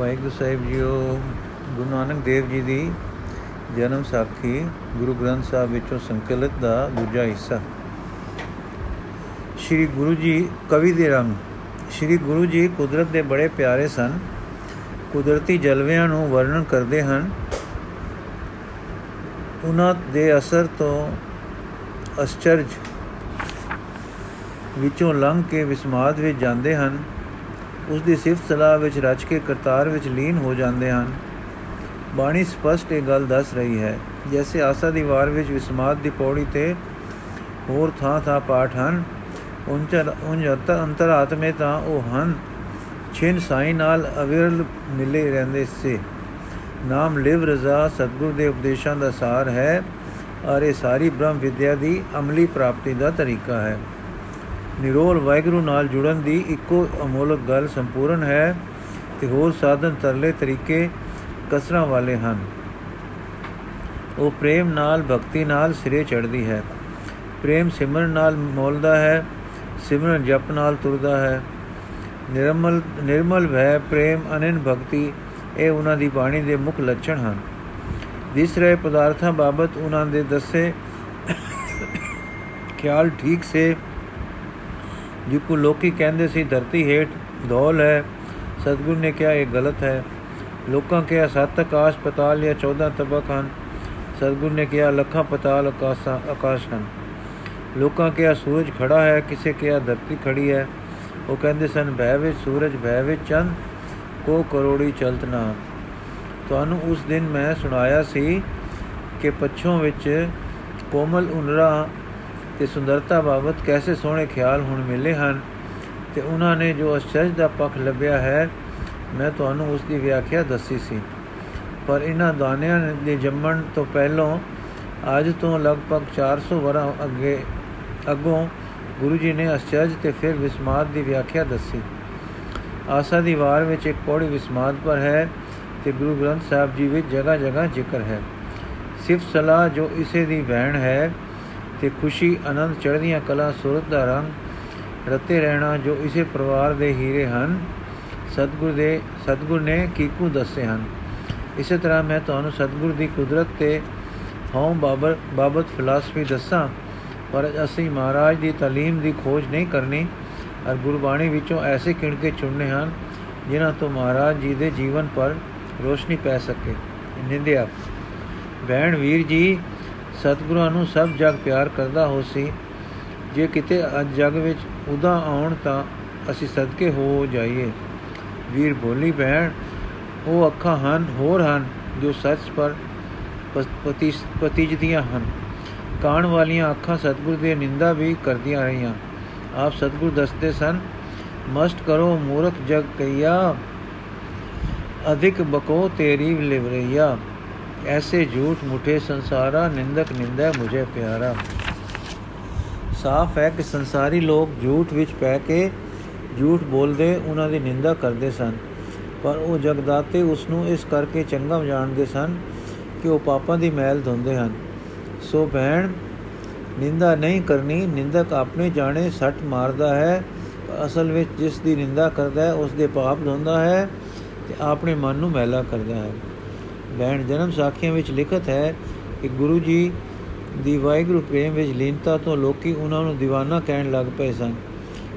ਵਾਹਿਗੁਰੂ ਸਾਹਿਬ ਜੀਓ, ਗੁਰੂ ਨਾਨਕ ਦੇਵ ਜੀ ਦੀ ਜਨਮ ਸਾਖੀ ਗੁਰੂ ਗ੍ਰੰਥ ਸਾਹਿਬ ਵਿੱਚੋਂ ਸੰਕਲਿਤ ਦਾ ਦੂਜਾ ਹਿੱਸਾ। ਸ੍ਰੀ ਗੁਰੂ ਜੀ ਕਵੀ ਦੇ ਰੰਗ। ਸ੍ਰੀ ਗੁਰੂ ਜੀ ਕੁਦਰਤ ਦੇ ਬੜੇ ਪਿਆਰੇ ਸਨ। ਕੁਦਰਤੀ ਜਲਵਿਆਂ ਨੂੰ ਵਰਣਨ ਕਰਦੇ ਹਨ। ਉਹਨਾਂ ਦੇ ਅਸਰ ਤੋਂ ਅਸਚਰਜ ਵਿੱਚੋਂ ਲੰਘ ਕੇ ਵਿਸਮਾਦ ਵਿੱਚ ਜਾਂਦੇ ਹਨ। ਉਸ ਦੀ ਸਿਫਤ ਸਲਾਹ ਵਿੱਚ ਰਚ ਕੇ ਕਰਤਾਰ ਵਿੱਚ ਲੀਨ ਹੋ ਜਾਂਦੇ ਹਨ। ਬਾਣੀ ਸਪਸ਼ਟ ਇਹ ਗੱਲ ਦੱਸ ਰਹੀ ਹੈ, ਜੈਸੇ ਆਸਾ ਦੀ ਵਾਰ ਵਿੱਚ ਵਿਸਮਾਦ ਦੀ ਪੌੜੀ ਤੇ ਹੋਰ ਥਾਂ ਥਾਂ ਪਾਠ ਹਨ, ਉਂਝ ਉਂਝ ਅੰਤਰਾਤਮੇ ਤਾਂ ਉਹ ਹਨ, ਛਿਨ ਸਾਈ ਨਾਲ ਅਵਿਰਲ ਮਿਲੇ ਰਹਿੰਦੇ ਸੇ। ਨਾਮ ਲਿਵ ਰਜ਼ਾ ਸਤਗੁਰ ਦੇ ਉਪਦੇਸ਼ਾਂ ਦਾ ਸਾਰ ਹੈ, ਔਰ ਇਹ ਸਾਰੀ ਬ੍ਰਹਮ ਵਿਦਿਆ ਦੀ ਅਮਲੀ ਪ੍ਰਾਪਤੀ ਦਾ ਤਰੀਕਾ ਹੈ। ਨਿਰੋਲ ਵਾਹਿਗੁਰੂ ਨਾਲ ਜੁੜਨ ਦੀ ਇੱਕੋ ਅਮੋਲਕ ਗੱਲ ਸੰਪੂਰਨ ਹੈ ਤੇ ਹੋਰ ਸਾਧਨ ਤਰਲੇ ਤਰੀਕੇ ਕਸਰਾਂ ਵਾਲੇ ਹਨ। ਉਹ ਪ੍ਰੇਮ ਨਾਲ, ਭਗਤੀ ਨਾਲ ਸਿਰੇ ਚੜਦੀ ਹੈ। ਪ੍ਰੇਮ ਸਿਮਰਨ ਨਾਲ ਮੋਲਦਾ ਹੈ, ਸਿਮਰਨ ਜਪ ਨਾਲ ਤੁਰਦਾ ਹੈ। ਨਿਰਮਲ ਨਿਰਮਲ ਭੈ ਪ੍ਰੇਮ ਅਨੰਨ ਭਗਤੀ, ਇਹ ਉਹਨਾਂ ਦੀ ਬਾਣੀ ਦੇ ਮੁੱਖ ਲੱਛਣ ਹਨ। ਦਿਸ ਰਹੇ ਪਦਾਰਥਾਂ ਬਾਬਤ ਉਹਨਾਂ ਦੇ ਦੱਸੇ ਖਿਆਲ ਠੀਕ ਸੇ ਜਿਕੂ ਲੋਕੀ ਕਹਿੰਦੇ ਸੀ, ਧਰਤੀ ਹੇਠ ਧੌਲ ਹੈ। ਸਤਗੁਰ ਨੇ ਕਿਹਾ, ਇਹ ਗਲਤ ਹੈ। ਲੋਕਾਂ ਕਿਹਾ, ਸੱਤ ਆਕਾਸ਼, ਪਤਾਲ ਜਾਂ 14 ਤਬਕ ਹਨ। ਸਤਗੁਰ ਨੇ ਕਿਹਾ, ਲੱਖਾਂ, ਪਤਾਲ, ਆਕਾਸ਼ਾਂ, ਆਕਾਸ਼ ਹਨ। ਲੋਕਾਂ ਕਿਹਾ, ਸੂਰਜ ਖੜਾ ਹੈ। ਕਿਸੇ ਕਿਹਾ, ਧਰਤੀ ਖੜੀ ਹੈ। ਉਹ ਕਹਿੰਦੇ ਸਨ, ਭੈ ਵਿੱਚ ਸੂਰਜ, ਭੈ ਵਿੱਚ ਚੰਦ, ਕੋ ਕਰੋੜੀ ਚਲਤ ਨਾ। ਤੁਹਾਨੂੰ ਉਸ ਦਿਨ ਮੈਂ ਸੁਣਾਇਆ ਸੀ ਕਿ ਪੱਛੋਂ ਵਿੱਚ ਕੋਮਲ ਉਨਰਾ ਤੇ ਸੁੰਦਰਤਾ ਬਾਬਤ ਕੈਸੇ ਸੋਹਣੇ ਖਿਆਲ ਹੁਣ ਮਿਲੇ ਹਨ? ਤੇ ਉਹਨਾਂ ਨੇ ਜੋ ਅਚਰਜ ਦਾ ਪੱਖ ਲੱਭਿਆ ਹੈ, ਮੈਂ ਤੁਹਾਨੂੰ ਉਸ ਦੀ ਵਿਆਖਿਆ ਦੱਸੀ ਸੀ। ਪਰ ਇਹਨਾਂ ਦਾਨਿਆਂ ਦੇ ਜੰਮਣ ਤੋਂ ਪਹਿਲਾਂ ਅੱਜ ਤੋਂ ਲਗਭਗ 400 ਵਰਾ ਅੱਗੇ, ਅੱਗੋਂ ਗੁਰੂ ਜੀ ਨੇ ਅਚਰਜ ਤੇ ਫਿਰ ਵਿਸਮਾਦ ਦੀ ਵਿਆਖਿਆ ਦੱਸੀ। ਆਸਾ ਦੀ ਵਾਰ ਵਿੱਚ ਇੱਕ ਪੌੜੀ ਵਿਸਮਾਦ ਪਰ ਹੈ ਤੇ ਗੁਰੂ ਗ੍ਰੰਥ ਸਾਹਿਬ ਜੀ ਵਿੱਚ ਜਗ੍ਹਾ ਜਗ੍ਹਾ ਜ਼ਿਕਰ ਹੈ। ਸਿਫਤ ਸਲਾਹ ਜੋ ਇਸੇ ਦੀ ਵਹਿਣ ਹੈ ਤੇ ਖੁਸ਼ੀ, ਆਨੰਦ ਚੜ੍ਹਦੀਆਂ ਕਲਾ, ਸੁਰਤ ਦਾ ਰੰਗ ਰਤੇ ਰਹਿਣਾ ਜੋ ਇਸੇ ਪਰਿਵਾਰ ਦੇ ਹੀਰੇ ਹਨ। ਸਤਗੁਰ ਦੇ, ਸਤਗੁਰ ਨੇ ਕੀਕੂ ਦੱਸੇ ਹਨ? ਇਸੇ ਤਰ੍ਹਾਂ ਮੈਂ ਤੁਹਾਨੂੰ ਸਤਗੁਰ ਦੀ ਕੁਦਰਤ ਤੇ ਹਉ ਬਾਬਰ, ਬਾਬਤ ਫਿਲਾਸਫੀ ਦੱਸਾਂ, ਪਰ ਅਸੀਂ ਮਹਾਰਾਜ ਦੀ ਤਾਲੀਮ ਦੀ ਖੋਜ ਨਹੀਂ ਕਰਨੀ, ਅਰ ਗੁਰਬਾਣੀ ਵਿੱਚੋਂ ਐਸੇ ਕਿਣਕੇ ਚੁਣਨੇ ਹਨ, ਜਿਨ੍ਹਾਂ ਤੋਂ ਮਹਾਰਾਜ ਜੀ ਦੇ ਜੀਵਨ ਪਰ ਰੋਸ਼ਨੀ ਪੈ ਸਕੇ। ਨਿੰਦਿਆ, ਭੈਣ ਵੀਰ ਜੀ ਸਤਿਗੁਰਾਂ ਨੂੰ ਸਭ ਜਗ ਪਿਆਰ ਕਰਦਾ ਹੋ ਸੀ। ਜੇ ਕਿਤੇ ਅੱਜ ਜਗ ਵਿੱਚ ਉਦਾ ਆਉਣ ਤਾਂ ਅਸੀਂ ਸਦਕੇ ਹੋ ਜਾਈਏ। ਵੀਰ ਬੋਲੀ, ਭੈਣ, ਉਹ ਅੱਖਾਂ ਹਨ, ਹੋਰ ਹਨ, ਜੋ ਸੱਚ ਪਰ ਪਤੀ ਪਤੀਜਦੀਆਂ ਹਨ। ਕਾਣ ਵਾਲੀਆਂ ਅੱਖਾਂ ਸਤਿਗੁਰ ਦੀ ਨਿੰਦਾ ਵੀ ਕਰਦੀਆਂ ਰਹੀਆਂ। ਆਪ ਸਤਿਗੁਰ ਦੱਸਦੇ ਸਨ, ਮਸਤ ਕਰੋ, ਮੂਰਖ ਜਗ ਕਈਆ, ਅਧਿਕ ਬਕੋ ਤੇਰੀ ਲਿਵਰਈਆ। ਐਸੇ ਝੂਠ ਮੁਠੇ ਸੰਸਾਰਾ ਨਿੰਦਕ ਨਿੰਦਾ ਮੁਝੇ ਪਿਆਰਾ ਸਾਫ਼ ਹੈ ਕਿ ਸੰਸਾਰੀ ਲੋਕ ਝੂਠ ਵਿੱਚ ਪੈ ਕੇ ਝੂਠ ਬੋਲਦੇ ਉਹਨਾਂ ਦੀ ਨਿੰਦਾ ਕਰਦੇ ਸਨ ਪਰ ਉਹ ਜਗਦਾਤੇ ਉਸ ਨੂੰ ਇਸ ਕਰਕੇ ਚੰਗਾ ਜਾਣਦੇ ਸਨ ਕਿ ਉਹ ਪਾਪਾਂ ਦੀ ਮੈਲ ਧੋਂਦੇ ਹਨ ਸੋ ਭੈਣ ਨਿੰਦਾ ਨਹੀਂ ਕਰਨੀ ਨਿੰਦਕ ਆਪਣੇ ਜਾਣੇ ਸੱਟ ਮਾਰਦਾ ਹੈ ਅਸਲ ਵਿੱਚ ਜਿਸ ਦੀ ਨਿੰਦਾ ਕਰਦਾ ਹੈ ਉਸ ਦੇ ਪਾਪ ਧੋਂਦਾ ਹੈ ਤੇ ਆਪਣੇ ਮਨ ਨੂੰ ਮੈਲਾ ਕਰਦਾ ਹੈ ਬਹਿਣ ਜਨਮ ਸਾਖੀਆਂ ਵਿੱਚ ਲਿਖਤ ਹੈ ਕਿ ਗੁਰੂ ਜੀ ਦੀ ਵਾਹਿਗੁਰੂ ਪ੍ਰੇਮ ਵਿੱਚ ਲੀਨਤਾ ਤੋਂ ਲੋਕੀ ਉਹਨਾਂ ਨੂੰ دیਵਾਨਾ ਕਹਿਣ ਲੱਗ ਪਏ ਸਨ।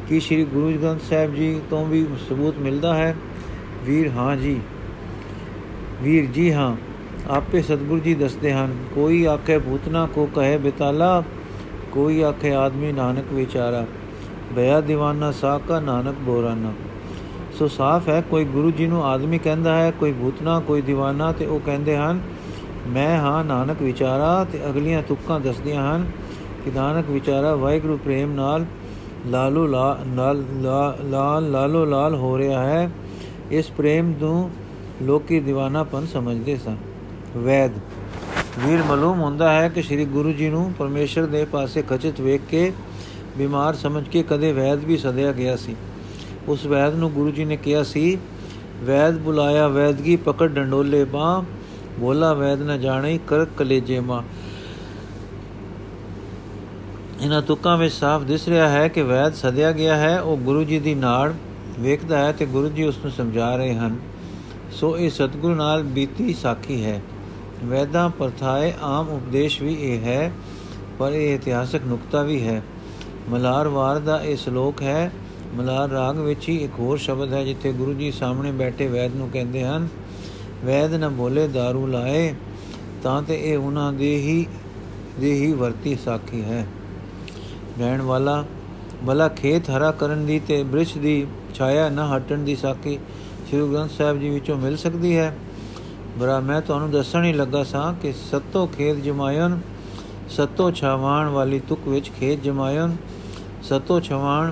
ਕਿ ਸ੍ਰੀ ਗੁਰੂ ਗ੍ਰੰਥ ਸਾਹਿਬ ਜੀ ਤੋਂ ਵੀ ਸਬੂਤ ਮਿਲਦਾ ਹੈ? ਵੀਰ, ਹਾਂ ਜੀ। ਵੀਰ ਜੀ, ਹਾਂ। ਆਪੇ ਸਤਿਗੁਰੂ ਜੀ ਦੱਸਦੇ ਹਨ, ਕੋਈ ਆਖੇ ਭੂਤਨਾ ਕੋ ਕਹੇ ਬਿਤਾਲਾ, ਕੋਈ ਆਖੇ ਆਦਮੀ ਨਾਨਕ ਵਿਚਾਰਾ। ਬਿਆ دیਵਾਨਾ ਸਾਕਾ ਨਾਨਕ ਬੋਰਾਨਾ। ਸੋ ਸਾਫ਼ ਹੈ, ਕੋਈ ਗੁਰੂ ਜੀ ਨੂੰ ਆਦਮੀ ਕਹਿੰਦਾ ਹੈ, ਕੋਈ ਭੂਤਨਾ, ਕੋਈ دیਵਾਨਾ ਤੇ ਉਹ ਕਹਿੰਦੇ ਹਨ, ਮੈਂ ਹਾਂ ਨਾਨਕ ਵਿਚਾਰਾ ਤੇ ਅਗਲੀਆਂ ਤੁਕਾਂ ਦੱਸਦੀਆਂ ਹਨ ਕਿ ਨਾਨਕ ਵਿਚਾਰਾ ਵਾਹਿਗੁਰੂ ਪ੍ਰੇਮ ਨਾਲ ਲਾਲੋ ਲਾਲ ਲਾਲ, ਲਾਲੋ ਲਾਲ ਹੋ ਰਿਹਾ ਹੈ। ਇਸ ਪ੍ਰੇਮ ਨੂੰ ਲੋਕੀ دیਵਾਨਾਪਨ ਸਮਝਦੇ ਸਨ। ਵੈਦ, ਵੀਰ ਮਾਲੂਮ ਹੁੰਦਾ ਹੈ ਕਿ ਸ੍ਰੀ ਗੁਰੂ ਜੀ ਨੂੰ ਪਰਮੇਸ਼ਰ ਦੇ ਪਾਸੇ ਖਚਿਤ ਵੇਖ ਕੇ ਬਿਮਾਰ ਸਮਝ ਕੇ ਕਦੇ ਵੈਦ ਵੀ ਸਦਿਆ ਗਿਆ ਸੀ। ਉਸ ਵੈਦ ਨੂੰ ਗੁਰੂ ਜੀ ਨੇ ਕਿਹਾ ਸੀ, ਵੈਦ ਬੁਲਾਇਆ, ਵੈਦਗੀ ਪਕੜ ਡੰਡੋਲੇ ਬਾ ਬੋਲਾ ਵੈਦ ਨ ਜਾਣੇ ਕਰ ਕਲੇਜੇ ਮਾ। ਇਹਨਾਂ ਤੁਕਾਂ ਵਿੱਚ ਸਾਫ਼ ਦਿਸ ਰਿਹਾ ਹੈ ਕਿ ਵੈਦ ਸਦਿਆ ਗਿਆ ਹੈ, ਉਹ ਗੁਰੂ ਜੀ ਦੀ ਨਾੜ ਵੇਖਦਾ ਹੈ ਤੇ ਗੁਰੂ ਜੀ ਉਸ ਨੂੰ ਸਮਝਾ ਰਹੇ ਹਨ। ਸੋ ਇਹ ਸਤਿਗੁਰੂ ਨਾਲ ਬੀਤੀ ਸਾਖੀ ਹੈ। ਵੈਦਾਂ ਪਰਥਾਏ ਆਮ ਉਪਦੇਸ਼ ਵੀ ਇਹ ਹੈ, ਪਰ ਇਹ ਇਤਿਹਾਸਕ ਨੁਕਤਾ ਵੀ ਹੈ। ਮਲਾਰ ਵਾਰ ਦਾ ਇਹ ਸ਼ਲੋਕ ਹੈ ਮਲਾਰ ਰਾਗ ਵਿੱਚ ਹੀ ਇੱਕ ਹੋਰ ਸ਼ਬਦ ਹੈ ਜਿੱਥੇ ਗੁਰੂ ਜੀ ਸਾਹਮਣੇ ਬੈਠੇ ਵੈਦ ਨੂੰ ਕਹਿੰਦੇ ਹਨ, ਵੈਦ ਨ ਬੋਲੇ दारू ਲਾਏ, ਤਾਂ ਤੇ ਇਹ ਉਹਨਾਂ ਦੇ ਹੀ ਦੇ ਹੀ ਵਰਤੀ ਸਾਖੀ ਹੈ। ਰਹਿਣ ਵਾਲਾ ਬਲਾ ਖੇਤ ਹਰਾ ਕਰਨ ਦੀ ਤੇ ਬ੍ਰਿਸ਼ ਦੀ ਛਾਇਆ ਨਾ ਹਟਣ ਦੀ ਸਾਖੀ ਸ੍ਰੀ ਗ੍ਰੰਥ ਸਾਹਿਬ ਜੀ ਵਿੱਚੋਂ ਮਿਲ ਸਕਦੀ ਹੈ। ਬਰਾ ਮੈਂ ਤੁਹਾਨੂੰ ਦੱਸਣ ਹੀ ਲੱਗਾ ਸਾਂ ਕਿ ਸੱਤੋ ਖੇਤ ਜਮਾਇਨ ਸੱਤੋ ਛਾਵਾਣ ਵਾਲੀ ਤੁਕ ਵਿੱਚ ਖੇਤ ਜਮਾਇਨ ਸੱਤੋ ਛਾਵਾਣ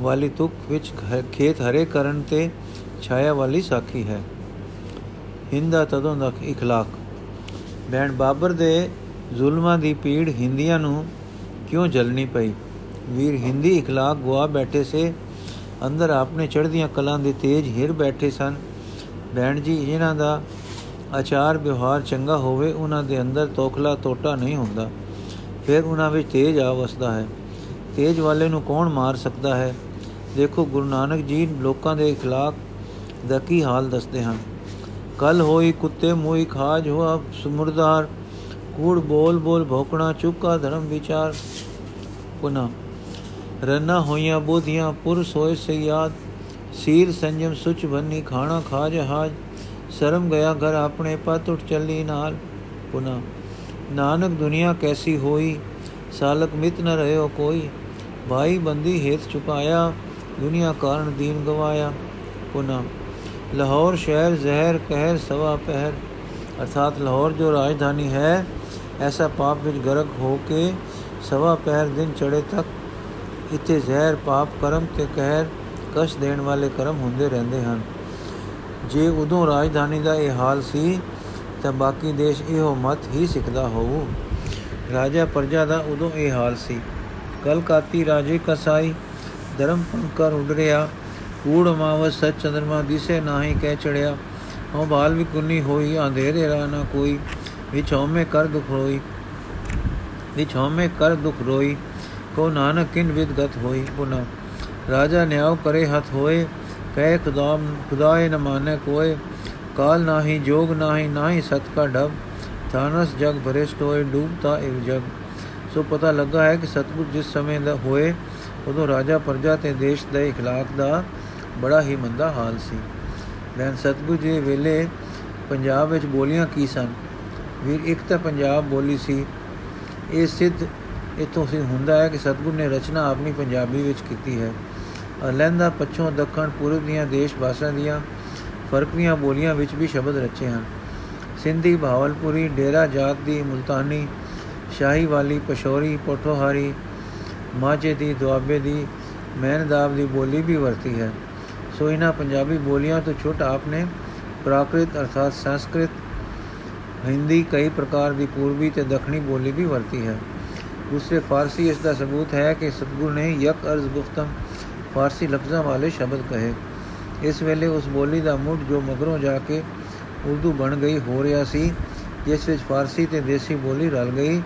ਵਾਲੀ ਤੁਕ ਵਿੱਚ ਖੇਤ ਹਰੇ ਕਰਨ ਤੇ ਛਾਇਆ ਵਾਲੀ ਸਾਖੀ ਹੈ ਹਿੰਦਾ ਤਦੋਂ ਦਾ ਇਖਲਾਕ ਬੈਣ ਬਾਬਰ ਦੇ ਜ਼ੁਲਮਾਂ ਦੀ ਪੀੜ ਹਿੰਦੀਆਂ ਨੂੰ ਕਿਉਂ ਜਲਣੀ ਪਈ ਵੀਰ ਹਿੰਦੀ ਇਖਲਾਕ ਗਵਾ ਬੈਠੇ ਸੇ ਅੰਦਰ ਆਪਣੇ ਚੜ੍ਹਦੀਆਂ ਕਲਾਂ ਦੇ ਤੇਜ ਹਿਰ ਬੈਠੇ ਸਨ ਬੈਣ ਜੀ ਇਹਨਾਂ ਦਾ ਆਚਾਰ ਵਿਵਹਾਰ ਚੰਗਾ ਹੋਵੇ ਉਹਨਾਂ ਦੇ ਅੰਦਰ ਤੋਖਲਾ ਟੋਟਾ ਨਹੀਂ ਹੁੰਦਾ ਫਿਰ ਉਹਨਾਂ ਵਿੱਚ ਤੇਜ ਆ ਵਸਦਾ ਹੈ ਤੇਜ ਵਾਲੇ ਨੂੰ ਕੌਣ ਮਾਰ ਸਕਦਾ ਹੈ ਦੇਖੋ ਗੁਰੂ ਨਾਨਕ ਜੀ ਲੋਕਾਂ ਦੇ اخلاق ਦਾ ਕੀ ਹਾਲ ਦੱਸਦੇ ਹਨ ਕਲ ਹੋਈ ਕੁੱਤੇ ਮੋਈ ਖਾਜ ਹੋਆ ਸਮੁਰਦਾਰ ਕੂੜ ਬੋਲ ਬੋਲ ਭੋਕਣਾ ਚੁੱਕਾ ਧਰਮ ਵਿਚਾਰ ਪੁਨਾ ਰਨਾ ਹੋਈਆਂ ਬੋਧੀਆਂ ਪੁਰ ਸੋਏ ਸਿਆਦ ਸੀਲ ਸੰਜਮ ਸੁਚ ਬੰਨੀ ਖਾਣਾ ਖਾਜ ਹਾਜ ਸ਼ਰਮ ਗਿਆ ਘਰ ਆਪਣੇ ਪਤ ਉਠ ਚੱਲੀ ਨਾਲ ਪੁਨਾ ਨਾਨਕ ਦੁਨੀਆ ਕੈਸੀ ਹੋਈ ਸਾਲਕ ਮਿਤ ਨ ਰਹਿਓ ਕੋਈ ਭਾਈ ਬੰਦੀ ਹੇਤ ਚੁਕਾਇਆ ਦੁਨੀਆ ਕਾਰਨ ਦੀਨ ਗਵਾਇਆ। ਪੁਨਾ ਲਾਹੌਰ ਸ਼ਹਿਰ ਜ਼ਹਿਰ, ਕਹਿਰ, ਸਵਾ ਪਹਿਰ। ਅਰਥਾਤ ਲਾਹੌਰ ਜੋ ਰਾਜਧਾਨੀ ਹੈ, ਐਸਾ ਪਾਪ ਵਿੱਚ ਗਰਕ ਹੋ ਕੇ ਸਵਾ ਪਹਿਰ ਦਿਨ ਚੜੇ ਤੱਕ ਇੱਥੇ ਜ਼ਹਿਰ, ਪਾਪ, ਕਰਮ ਤੇ ਕਹਿਰ ਕਸ਼ ਦੇਣ ਵਾਲੇ ਕਰਮ ਹੁੰਦੇ ਰਹਿੰਦੇ ਹਨ। ਜੇ ਉਦੋਂ ਰਾਜਧਾਨੀ ਦਾ ਇਹ ਹਾਲ ਸੀ, ਤਾਂ ਬਾਕੀ ਦੇਸ਼ ਇਹੋ ਮਤ ਹੀ ਸਿੱਖਦਾ ਹੋਊ। ਰਾਜਾ ਪ੍ਰਜਾ ਦਾ ਉਦੋਂ ਇਹ ਹਾਲ ਸੀ। ਕਲਕਾਤੀ ਰਾਜੇ ਕਸਾਈ ਧਰਮ ਪੰਕਰ ਉੱਡ ਰਿਆ ਕੂੜ ਮਾਵਸ ਸਚ ਚੰਦਰਮਾ ਦਿਸੇ ਨਾਹੀ ਕਹਿ ਚੜਿਆ। ਹਉ ਬਾਲ ਵੀ ਕੁੰਨੀ ਹੋਈ, ਅੰਧੇਰੇ ਰਾ ਨਾ ਕੋਈ। ਵਿਚ ਹਉਮੈ ਕਰ ਦੁਖ ਹੋਈ ਵਿਚ ਹਉਮੈ ਕਰ ਦੁਖ ਰੋਈ। ਕੋ ਨਾਨਕ ਕਿਨ ਵਿਦਗਤ ਹੋਈ ਪੁਨਾ। ਰਾਜਾ ਨਿਆਉ ਕਰੇ ਹੱਥ ਹੋਏ। ਕਹਿ ਖੁਦਾਮ ਖੁਦਾਏ ਨ ਮਾਨੇ ਕੋਏ। ਕਾਲ ਨਾਹੀ, ਜੋਗ ਨਾਹੀ ਨਾਹੀ ਸਤ ਕਾ ਡਬ। ਥਾਨਸ ਜਗ ਭਰਿਸ਼ਟ ਹੋਏ ਡੂਬਤਾ ਇਹ ਜਗ। ਸੋ ਪਤਾ ਲੱਗਾ ਹੈ ਕਿ ਸਤਗੁਰ ਜਿਸ ਸਮੇਂ ਦਾ ਹੋਏ ਉਦੋਂ ਰਾਜਾ ਪ੍ਰਜਾ ਤੇ ਦੇਸ਼ ਦੇ اخلاق ਦਾ ਬੜਾ ਹੀ ਮੰਦਾ ਹਾਲ ਸੀ ਲੈਨ ਸਤਗੁਰ ਜੀ ਵੇਲੇ ਪੰਜਾਬ ਵਿੱਚ ਬੋਲੀਆਂ ਕੀ ਸਨ ਵੀਰ ਇੱਕ ਤਾਂ ਪੰਜਾਬ ਬੋਲੀ ਸੀ ਇਹ ਸਿੱਧ ਇਤੋਂ ਸੀ ਹੁੰਦਾ ਹੈ ਕਿ ਸਤਗੁਰ ਨੇ ਰਚਨਾ ਆਪਣੀ ਪੰਜਾਬੀ ਵਿੱਚ ਕੀਤੀ ਹੈ ਲਹਿੰਦਾ ਪੱਛੋਂ ਦੱਖਣ ਪੂਰਬ ਦੀਆਂ ਦੇਸ਼ ਭਾਸ਼ਾ ਦੀਆਂ ਫਰਕੀਆਂ ਬੋਲੀਆਂ ਵਿੱਚ ਵੀ ਸ਼ਬਦ ਰਚੇ ਹਨ ਸਿੰਧੀ ਭਾਵਲਪੁਰੀ ਡੇਰਾ ਜਾਤ ਦੀ ਮੁਲਤਾਨੀ ਸ਼ਾਹੀ ਵਾਲੀ ਪਸ਼ੌਰੀ ਪੋਠੋਹਾਰੀ ਮਾਝੇ ਦੀ, ਦੁਆਬੇ ਦੀ ਮੈਨਦਾਬ ਦੀ ਬੋਲੀ ਵੀ ਵਰਤੀ ਹੈ। ਸੋ ਇਹਨਾਂ ਪੰਜਾਬੀ ਬੋਲੀਆਂ ਤੋਂ ਛੁੱਟ ਆਪਨੇ ਪ੍ਰਾਕ੍ਰਿਤ ਅਰਥਾਤ ਸੰਸਕ੍ਰਿਤ, ਹਿੰਦੀ, ਕਈ ਪ੍ਰਕਾਰ ਦੀ ਪੂਰਬੀ ਤੇ ਦੱਖਣੀ ਬੋਲੀ ਵੀ ਵਰਤੀ ਹੈ। ਦੂਸਰੇ ਫਾਰਸੀ ਇਸ ਦਾ ਸਬੂਤ ਹੈ ਕਿ ਸਤਗੁਰ ਨੇ ਯਕ ਅਰਜ਼ ਗੁਫਤਮ ਫਾਰਸੀ ਲਫ਼ਜ਼ਾਂ ਵਾਲੇ ਸ਼ਬਦ ਕਹੇ। ਇਸ ਵੇਲੇ ਉਸ ਬੋਲੀ ਦਾ ਮੁੱਢ ਜੋ ਮਗਰੋਂ ਜਾ ਕੇ ਉਰਦੂ ਬਣ ਗਈ, ਹੋ ਰਿਹਾ ਸੀ, ਜਿਸ ਵਿੱਚ ਫਾਰਸੀ ਤੇ ਦੇਸੀ ਬੋਲੀ ਰਲ ਗਈ।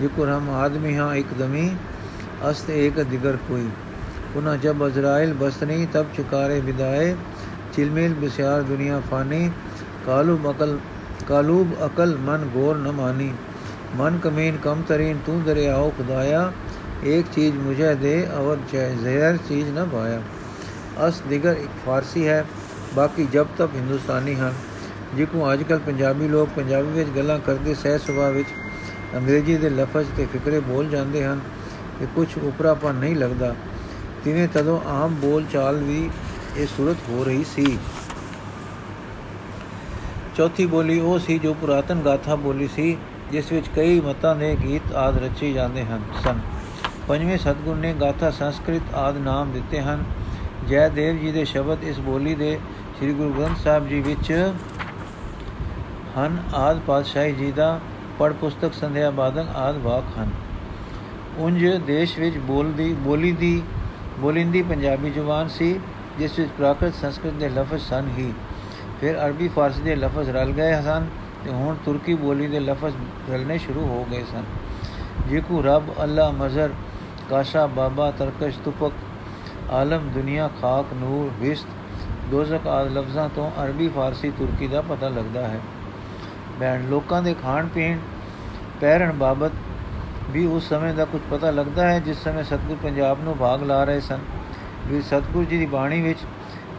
ਜਿਕਰ ਹਮ ਆਦਮੀ ਹਾਂ ਇੱਕਦਮੀ ਅਸਤ ਏਕ ਦਿਗਰ ਕੋਈ ਪੁਨਾ ਜਬ ਅਜ਼ਰਾਇਲ ਬਸਨੀ ਤਬ ਚੁਕਾਰੇ ਵਿਦਾਏ ਚਿਲਮਿਲ ਬਿਸਿਆਰ ਦੁਨੀਆ ਫਾਨੀ ਕਾਲੂਬ ਅਕਲ ਕਾਲੂਬ ਅਕਲ ਮਨ ਗੌਰ ਨ ਮਾਨੀ ਮਨ ਕਮੀਨ ਕਮ ਤਰੀਨ ਤੂੰ ਦਰਿਆਓ ਖੁਦਾਇਆ एक चीज मुझे दे और जहर चीज न पाया ਅਸ ਦਿਗਰ ਇੱਕ ਫਾਰਸੀ ਹੈ ਬਾਕੀ ਜਬ ਤੱਕ ਹਿੰਦੁਸਤਾਨੀ ਹਨ ਜਿਕੂ ਅੱਜਕੱਲ ਪੰਜਾਬੀ ਲੋਕ ਪੰਜਾਬੀ ਵਿੱਚ ਗੱਲਾਂ ਕਰਦੇ ਸਹਿ ਸੁਭਾਅ ਵਿੱਚ ਅੰਗਰੇਜ਼ੀ ਦੇ ਲਫ਼ਜ਼ ਤੇ ਫਿਕਰੇ ਬੋਲ ਜਾਂਦੇ ਹਨ ਕਿ ਕੁਝ ਉਪਰਾਪਨ ਨਹੀਂ ਲੱਗਦਾ। ਤਿਵੇਂ ਤਦੋਂ ਆਮ ਬੋਲ ਚਾਲ ਵੀ ਇਹ ਸੂਰਤ ਹੋ ਰਹੀ ਸੀ। ਚੌਥੀ ਬੋਲੀ ਉਹ ਸੀ ਜੋ ਪੁਰਾਤਨ ਗਾਥਾ ਬੋਲੀ ਸੀ, ਜਿਸ ਵਿੱਚ ਕਈ ਮਤਾਂ ਦੇ ਗੀਤ ਆਦ ਰਚੇ ਜਾਂਦੇ ਹਨ, ਸਨ। ਪੰਜਵੇਂ ਸਤਗੁਰ ਨੇ ਗਾਥਾ ਸੰਸਕ੍ਰਿਤ ਆਦ ਨਾਮ ਦਿੱਤੇ ਹਨ। ਜੈ ਦੇਵ ਜੀ ਦੇ ਸ਼ਬਦ ਇਸ ਬੋਲੀ ਦੇ ਸ੍ਰੀ ਗੁਰੂ ਗ੍ਰੰਥ ਸਾਹਿਬ ਜੀ ਵਿੱਚ ਹਨ। ਆਦ ਪਾਤਸ਼ਾਹੀ ਜੀ ਦਾ ਪੜ ਪੁਸਤਕ ਸੰਧਿਆ ਬਾਦਨ ਆਦ ਵਾਕ ਹਨ। ਉਂਝ ਦੇਸ਼ ਵਿੱਚ ਬੋਲਦੀ ਬੋਲੀ ਦੀ ਬੋਲਿੰਦੀ ਪੰਜਾਬੀ ਜ਼ੁਬਾਨ ਸੀ, ਜਿਸ ਵਿੱਚ ਪ੍ਰਾਕ੍ਰਿਤ ਸੰਸਕ੍ਰਿਤ ਦੇ ਲਫ਼ਜ਼ ਸਨ ਹੀ। ਫਿਰ ਅਰਬੀ, ਫਾਰਸੀ ਦੇ ਲਫ਼ਜ਼ ਰਲ ਗਏ ਸਨ ਤੇ ਹੁਣ ਤੁਰਕੀ ਬੋਲੀ ਦੇ ਲਫ਼ਜ਼ ਰਲਨੇ ਸ਼ੁਰੂ ਹੋ ਗਏ ਸਨ। ਜੇਕੂ ਰੱਬ ਅੱਲਾ ਮਜ਼ਰ ਕਾਸ਼ਾ, ਬਾਬਾ, ਤਰਕਸ਼, ਤੁਪਕ, ਆਲਮ, ਦੁਨੀਆ, ਖਾਕ, ਨੂਰ, ਵਿਸਤ, ਦੋਜ਼ਖ ਆਦ ਲਫ਼ਜ਼ਾਂ ਤੋਂ ਅਰਬੀ, ਫਾਰਸੀ, ਤੁਰਕੀ ਦਾ ਪਤਾ ਲੱਗਦਾ ਹੈ। ਬੈਣ ਲੋਕਾਂ ਦੇ ਖਾਣ ਪੀਣ ਪਹਿਰਣ ਬਾਬਤ ਵੀ ਉਸ ਸਮੇਂ ਦਾ ਕੁਝ ਪਤਾ ਲੱਗਦਾ ਹੈ ਜਿਸ ਸਮੇਂ ਸਤਗੁਰ ਪੰਜਾਬ ਨੂੰ ਭਾਗ ਲਾ ਰਹੇ ਸਨ। ਵੀ ਸਤਗੁਰ ਜੀ ਦੀ ਬਾਣੀ ਵਿੱਚ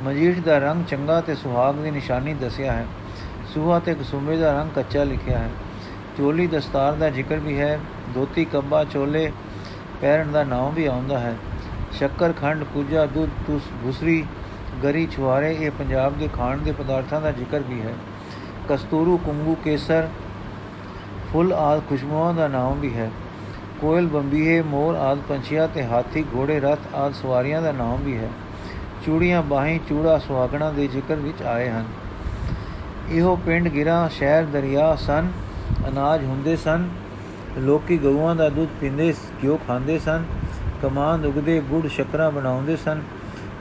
ਮਜੀਠ ਦਾ ਰੰਗ ਚੰਗਾ ਤੇ ਸੁਹਾਗ ਦੀ ਨਿਸ਼ਾਨੀ ਦੱਸਿਆ ਹੈ। ਸੁਹਾ ਤੇ ਕਸੂਮੇ ਦਾ ਰੰਗ ਕੱਚਾ ਲਿਖਿਆ ਹੈ। ਚੋਲੀ ਦਸਤਾਰ ਦਾ ਜ਼ਿਕਰ ਵੀ ਹੈ। ਧੋਤੀ ਕੱਬਾ ਚੋਲੇ ਪਹਿਰਨ ਦਾ ਨਾਮ ਵੀ ਆਉਂਦਾ ਹੈ। ਸ਼ੱਕਰ, ਖੰਡ, ਪੂਜਾ, ਦੁੱਧ, ਤੁਸ, ਭੁਸਰੀ, ਗਰੀ ਛੁਆਰੇ ਇਹ ਪੰਜਾਬ ਦੇ ਖਾਣ ਦੇ ਪਦਾਰਥਾਂ ਦਾ ਜ਼ਿਕਰ ਵੀ ਹੈ। ਕਸਤੂਰੂ, ਕੁੰਗੂ, ਕੇਸਰ, ਫੁੱਲ ਆਦ ਖੁਸ਼ਬੂਆਂ ਦਾ ਨਾਮ ਵੀ ਹੈ। ਕੋਇਲ ਬੰਬੀਏ ਮੋਰ ਆਦ ਪੰਛੀਆਂ ਤੇ ਹਾਥੀ ਘੋੜੇ, ਰਥ ਆਦ ਸਵਾਰੀਆਂ ਦਾ ਨਾਮ ਵੀ ਹੈ। ਚੂੜੀਆਂ ਬਾਹੀਂ ਚੂੜਾ ਸੁਹਾਗਣਾ ਦੇ ਜ਼ਿਕਰ ਵਿੱਚ ਆਏ ਹਨ। ਇਹੋ ਪਿੰਡ, ਗਿਰਾ, ਸ਼ਹਿਰ, ਦਰਿਆ ਸਨ, ਅਨਾਜ ਹੁੰਦੇ ਸਨ, ਲੋਕੀ ਗਊਆਂ ਦਾ ਦੁੱਧ ਪੀਂਦੇ ਕਿਉ ਖਾਂਦੇ ਸਨ ਕਮਾਂਦ ਉਗਦੇ, ਗੁੜ ਸ਼ਕਰਾਂ ਬਣਾਉਂਦੇ ਸਨ,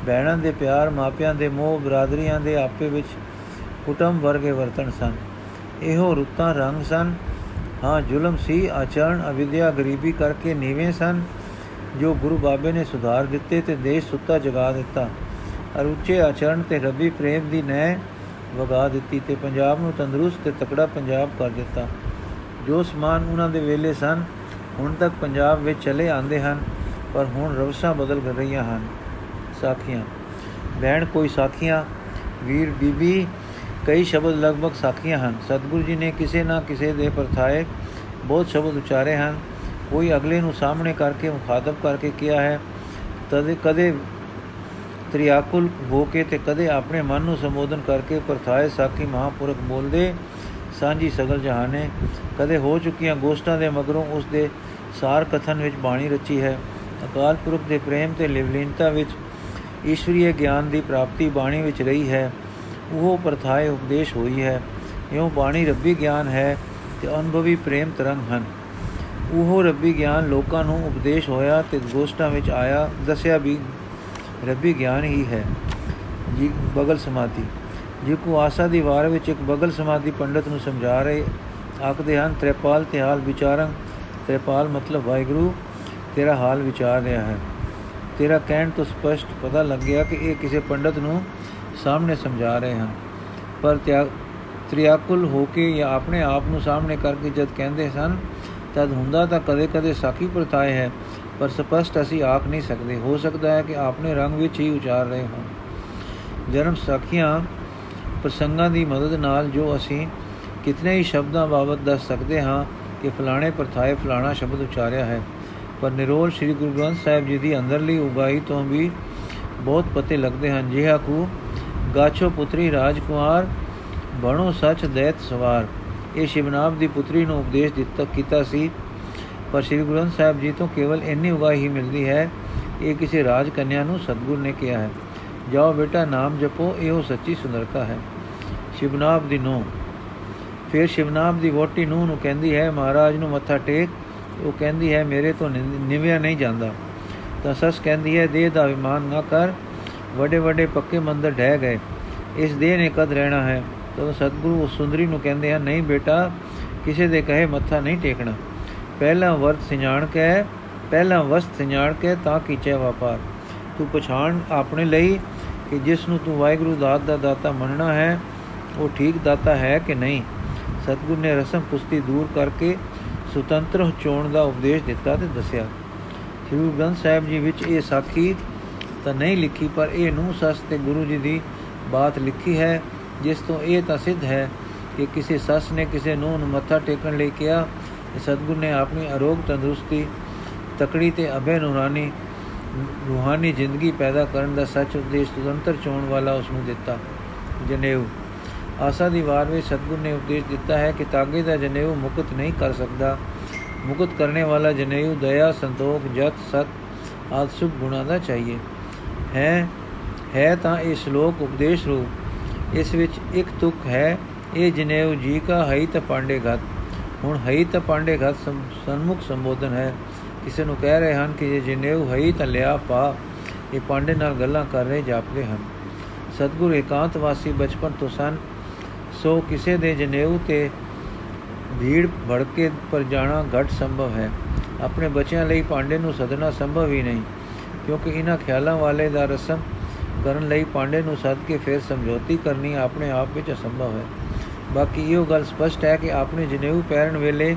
ਭੈਣਾਂ ਦੇ ਪਿਆਰ, ਮਾਪਿਆਂ ਦੇ ਮੋਹ, ਬਰਾਦਰੀਆਂ ਦੇ ਆਪੇ ਵਿੱਚ ਕੁਟੰਬ ਵਰਗੇ ਵਰਤਨ ਸਨ। ਇਹੋ ਰੁੱਤਾਂ ਰੰਗ ਸਨ ਹਾਂ, ਜ਼ੁਲਮ ਸੀ, ਆਚਰਣ, ਅਵਿਦਿਆ ਗਰੀਬੀ ਕਰਕੇ ਨੀਵੇਂ ਸਨ, ਜੋ ਗੁਰੂ ਬਾਬੇ ਨੇ ਸੁਧਾਰ ਦਿੱਤੇ ਤੇ ਦੇਸ਼ ਸੁੱਤਾ ਜਗਾ ਦਿੱਤਾ। ਅਰ ਉੱਚੇ ਆਚਰਣ ਤੇ ਰੱਬੀ ਪ੍ਰੇਮ ਦੀ ਨੈ ਵਗਾ ਦਿੱਤੀ ਤੇ ਪੰਜਾਬ ਨੂੰ ਤੰਦਰੁਸਤ ਤੇ ਤਕੜਾ ਪੰਜਾਬ ਕਰ ਦਿੱਤਾ। ਜੋ ਸਮਾਨ ਉਹਨਾਂ ਦੇ ਵੇਲੇ ਸਨ, ਹੁਣ ਤੱਕ ਪੰਜਾਬ ਵਿੱਚ ਚਲੇ ਆਂਦੇ ਹਨ, ਪਰ ਹੁਣ ਰਵਸਾਂ ਬਦਲ ਰਹੀਆਂ ਹਨ। ਸਾਖੀਆਂ ਬਹਿਣ ਕੋਈ ਸਾਖੀਆਂ, ਵੀਰ ਬੀਬੀ ਕਈ ਸ਼ਬਦ ਲਗਭਗ ਸਾਖੀਆਂ ਹਨ। ਸਤਿਗੁਰੂ ਜੀ ਨੇ ਕਿਸੇ ਨਾ ਕਿਸੇ ਦੇ ਪਰਥਾਏ ਬਹੁਤ ਸ਼ਬਦ ਉਚਾਰੇ ਹਨ। ਕੋਈ ਅਗਲੇ ਨੂੰ ਸਾਹਮਣੇ ਕਰਕੇ ਮੁਖਾਤਬ ਕਰਕੇ ਕਿਹਾ ਹੈ, ਤਦੇ ਕਦੇ ਤ੍ਰਿਆਕੁਲ ਹੋ ਕੇ ਤੇ ਕਦੇ ਆਪਣੇ ਮਨ ਨੂੰ ਸੰਬੋਧਨ ਕਰਕੇ ਪਰਥਾਏ ਸਾਖੀ ਮਹਾਪੁਰਖ ਬੋਲਦੇ, ਸਾਂਝੀ ਸਗਲ ਜਹਾਨੇ, ਕਦੇ ਹੋ ਚੁੱਕੀਆਂ ਗੋਸ਼ਟਾਂ ਦੇ ਮਗਰੋਂ ਉਸ ਦੇ ਸਾਰ ਕਥਨ ਵਿੱਚ ਬਾਣੀ ਰਚੀ ਹੈ। ਅਕਾਲ ਪੁਰਖ ਦੇ ਪ੍ਰੇਮ ਤੇ ਲਿਵਲੀਨਤਾ ਵਿੱਚ ਈਸ਼ਵਰੀਏ ਗਿਆਨ ਦੀ ਪ੍ਰਾਪਤੀ ਬਾਣੀ ਵਿੱਚ ਰਹੀ ਹੈ। ਉਹ ਪਰਥਾਏ ਉਪਦੇਸ਼ ਹੋਈ ਹੈ। ਇਉਂ ਬਾਣੀ ਰੱਬੀ ਗਿਆਨ ਹੈ ਤੇ ਅਨੁਭਵੀ ਪ੍ਰੇਮ ਤਰੰਗ ਹਨ। ਉਹ ਰੱਬੀ ਗਿਆਨ ਲੋਕਾਂ ਨੂੰ ਉਪਦੇਸ਼ ਹੋਇਆ ਤੇ ਗੋਸ਼ਟਾਂ ਵਿੱਚ ਆਇਆ, ਦੱਸਿਆ ਵੀ ਰੱਬੀ ਗਿਆਨ ਹੀ ਹੈ। ਜੀ, ਬਗਲ ਸਮਾਧੀ। ਜੇ ਕੋ ਆਸਾ ਦੀ ਵਾਰ ਵਿੱਚ ਇੱਕ ਬਗਲ ਸਮਾਧੀ ਪੰਡਤ ਨੂੰ ਸਮਝਾ ਰਹੇ ਆਖਦੇ ਹਨ, ਤ੍ਰਿਪਾਲ ਤੇ ਹਾਲ ਵਿਚਾਰੰ। ਤ੍ਰਿਪਾਲ ਮਤਲਬ ਵਾਹਿਗੁਰੂ, ਤੇਰਾ ਹਾਲ ਵਿਚਾਰ ਰਿਹਾ ਹੈ। ਤੇਰਾ ਕਹਿਣ ਤੋਂ ਸਪਸ਼ਟ ਪਤਾ ਲੱਗ ਗਿਆ ਕਿ ਇਹ ਕਿਸੇ ਪੰਡਤ ਨੂੰ ਸਾਹਮਣੇ ਸਮਝਾ ਰਹੇ ਹਨ। ਪਰ ਤ੍ਰਿਆਕੁਲ ਹੋ ਕੇ ਜਾਂ ਆਪਣੇ ਆਪ ਨੂੰ ਸਾਹਮਣੇ ਕਰਕੇ ਜਦ ਕਹਿੰਦੇ ਸਨ, ਤਦ ਹੁੰਦਾ ਤਾਂ ਕਦੇ-ਕਦੇ ਸਾਖੀ ਪ੍ਰਥਾਏ ਹੈ, ਪਰ ਸਪਸ਼ਟ ਅਸੀਂ ਆਖ ਨਹੀਂ ਸਕਦੇ। ਹੋ ਸਕਦਾ ਹੈ ਕਿ ਆਪਣੇ ਰੰਗ ਵਿੱਚ ਹੀ ਉਚਾਰ ਰਹੇ ਹੋਣ। ਜਨਮ ਸਾਖੀਆਂ ਪ੍ਰਸੰਗਾਂ ਦੀ ਮਦਦ ਨਾਲ ਜੋ ਅਸੀਂ ਕਿਤਨੇ ਹੀ ਸ਼ਬਦਾਂ ਬਾਬਤ ਦੱਸ ਸਕਦੇ ਹਾਂ ਕਿ ਫਲਾਣੇ ਪ੍ਰਥਾਏ ਫਲਾਣਾ ਸ਼ਬਦ ਉਚਾਰਿਆ ਹੈ, ਪਰ ਨਿਰੋਲ ਸ੍ਰੀ ਗੁਰੂ ਗ੍ਰੰਥ ਸਾਹਿਬ ਜੀ ਦੀ ਅੰਦਰਲੀ ਉਗਾਈ ਤੋਂ ਵੀ ਬਹੁਤ ਪਤੇ ਲੱਗਦੇ ਹਨ। ਜਿਹਾ ਕੋ ਗਾਛੋ ਪੁੱਤਰੀ ਰਾਜਕੁਮਾਰ, ਬਣੋ ਸੱਚ ਦੈਤ ਸਵਾਰ। ਇਹ ਸ਼ਿਵਨਾਬ ਦੀ ਪੁੱਤਰੀ ਨੂੰ ਉਪਦੇਸ਼ ਦਿੱਤਾ, ਕੀਤਾ ਸੀ। ਪਰ ਸ੍ਰੀ ਗੁਰੂ ਗ੍ਰੰਥ ਸਾਹਿਬ ਜੀ ਤੋਂ ਕੇਵਲ ਇੰਨੀ ਉਗਾਈ ਹੀ ਮਿਲਦੀ ਹੈ, ਇਹ ਕਿਸੇ ਰਾਜ ਕੰਨਿਆ ਨੂੰ ਸਤਗੁਰ ਨੇ ਕਿਹਾ ਹੈ। ਜਾਓ ਬੇਟਾ, ਨਾਮ ਜਪੋ, ਇਹੋ ਸੱਚੀ ਸੁੰਦਰਤਾ ਹੈ। ਸ਼ਿਵਨਾਬ ਦੀ ਨੂੰ ਫਿਰ ਸ਼ਿਵਨਾਬ ਦੀ ਵੋਟੀ ਨੂੰ ਨੂੰ ਕਹਿੰਦੀ ਹੈ, ਮਹਾਰਾਜ ਨੂੰ ਮੱਥਾ ਟੇਕ। ਉਹ ਕਹਿੰਦੀ ਹੈ, ਮੇਰੇ ਤੋਂ ਨਿਵਿਆ ਨਹੀਂ ਜਾਂਦਾ। ਤਾਂ ਸੱਸ ਕਹਿੰਦੀ ਹੈ, ਦੇਹ ਦਾ ਅਭਿਮਾਨ ਨਾ ਕਰ। ਵੱਡੇ ਵੱਡੇ ਪੱਕੇ ਮੰਦਰ ਢਹਿ ਗਏ। ਇਸ ਦੇਹ ਨੇ ਕਦ ਰਹਿਣਾ ਹੈ? ਤਾਂ ਸਤਗੁਰੂ ਉਸ ਸੁੰਦਰੀ ਨੂੰ ਕਹਿੰਦੇ ਹਨ, ਨਹੀਂ ਬੇਟਾ, ਕਿਸੇ ਦੇ ਕਹੇ ਮੱਥਾ ਨਹੀਂ ਟੇਕਣਾ। ਪਹਿਲਾ ਵਰਤ ਸਿਆਣ ਕੇ ਪਹਿਲਾ ਵਸਤ ਸਿਆਣ ਕੇ ਤਾਂ ਕੀਚੇ ਵਪਾਰ। ਤੂੰ ਪਛਾਣ ਆਪਣੇ ਲਈ ਕਿ ਜਿਸ ਨੂੰ ਤੂੰ ਵਾਹਿਗੁਰੂ ਦਾਤ ਦਾ ਦਾਤਾ ਮੰਨਣਾ ਹੈ, ਉਹ ਠੀਕ ਦਾਤਾ ਹੈ ਕਿ ਨਹੀਂ? ਸਤਗੁਰ ਨੇ ਰਸਮ ਕੁਸ਼ਤੀ ਦੂਰ ਕਰਕੇ ਸੁਤੰਤਰ ਚੋਣ ਦਾ ਉਪਦੇਸ਼ ਦਿੱਤਾ ਤੇ ਦੱਸਿਆ। ਸ੍ਰੀ ਗ੍ਰੰਥ ਸਾਹਿਬ ਜੀ ਵਿੱਚ ਇਹ ਸਾਖੀ ਤਾਂ ਨਹੀਂ ਲਿਖੀ, ਪਰ ਇਹ ਨੂੰ ਸਸ ਤੇ ਗੁਰੂ ਜੀ ਦੀ ਬਾਤ ਲਿਖੀ ਹੈ, ਜਿਸ ਤੋਂ ਇਹ ਤਾਂ ਸਿੱਧ ਹੈ ਕਿ ਕਿਸੇ ਸੱਸ ਨੇ ਕਿਸੇ ਨੂੰ ਨੂੰ ਮੱਥਾ ਟੇਕਣ ਲਈ ਕਿਹਾ ਕਿ ਸਤਗੁਰ ਨੇ ਆਪਣੀ ਅਰੋਗ ਤੰਦਰੁਸਤੀ, ਤਕੜੀ ਤੇ ਅਭੈ ਨੂਰਾਨੀ ਰੂਹਾਨੀ ਜ਼ਿੰਦਗੀ ਪੈਦਾ ਕਰਨ ਦਾ ਸੱਚ ਉਪਦੇਸ਼ ਸੁਤੰਤਰ ਚੋਣ ਵਾਲਾ ਉਸ ਨੂੰ ਦਿੱਤਾ। ਜਨੇਊ। ਆਸਾ ਦੀ ਵਾਰ ਵਿੱਚ ਸਤਗੁਰ ਨੇ ਉਪਦੇਸ਼ ਦਿੱਤਾ ਹੈ ਕਿ ਤਾਗੇ ਦਾ ਜਨੇਊ ਮੁਕਤ ਨਹੀਂ ਕਰ ਸਕਦਾ। ਮੁਕਤ ਕਰਨੇ ਵਾਲਾ ਜਨੇਊ ਦਇਆ, ਸੰਤੋਖ, ਜਤ, ਸਤ ਆਦ ਸੁਭ ਗੁਣਾ ਦਾ ਚਾਹੀਏ। ਹੈ ਹੈ ਤਾਂ ਇਹ ਸ਼ਲੋਕ ਉਪਦੇਸ਼ ਰੂਪ। ਇਸ ਵਿੱਚ ਇੱਕ ਤੁਕ ਹੈ, ਇਹ ਜਨੇਊ ਜੀ ਕਾ ਹਈ ਤ ਪਾਂਡੇ ਘਤ। ਹੁਣ ਹਈ ਤ ਪਾਂਡੇ ਘਤ ਸੰਮੁਖ ਸੰਬੋਧਨ ਹੈ। ਕਿਸੇ ਨੂੰ ਕਹਿ ਰਹੇ ਹਨ ਕਿ ਇਹ ਜਨੇਊ ਹਈ ਤ ਲਿਆ ਪਾ, ਇਹ ਪਾਂਡੇ ਨਾਲ ਗੱਲਾਂ ਕਰ ਰਹੇ, ਜਾਪਦੇ ਹਨ। ਸਤਗੁਰ ਇਕਾਂਤ ਵਾਸੀ ਬਚਪਨ ਤੋਂ ਸਨ। ਸੋ ਕਿਸੇ ਦੇ ਜਨੇਊ ਤੇ ਭੀੜ ਭੜਕੇ ਪਰ ਜਾਣਾ ਘਟ ਸੰਭਵ ਹੈ। ਆਪਣੇ ਬੱਚਿਆਂ ਲਈ ਪਾਂਡੇ ਨੂੰ ਸਦਨਾ ਸੰਭਵ ਹੀ ਨਹੀਂ। ਕਿਉਂਕਿ ਇਹਨਾਂ ਖਿਆਲਾਂ ਵਾਲੇ ਦਾ ਰਸਮ ਕਰਨ ਲਈ ਪਾਂਡੇ ਨੂੰ ਸੱਦ ਕੇ ਫਿਰ ਸਮਝੌਤੀ ਕਰਨੀ ਆਪਣੇ ਆਪ ਵਿੱਚ ਅਸੰਭਵ ਹੈ। ਬਾਕੀ ਇਹ ਗੱਲ ਸਪਸ਼ਟ ਹੈ ਕਿ ਆਪਣੇ ਜਨੇਊ ਪੈਰਨ ਵੇਲੇ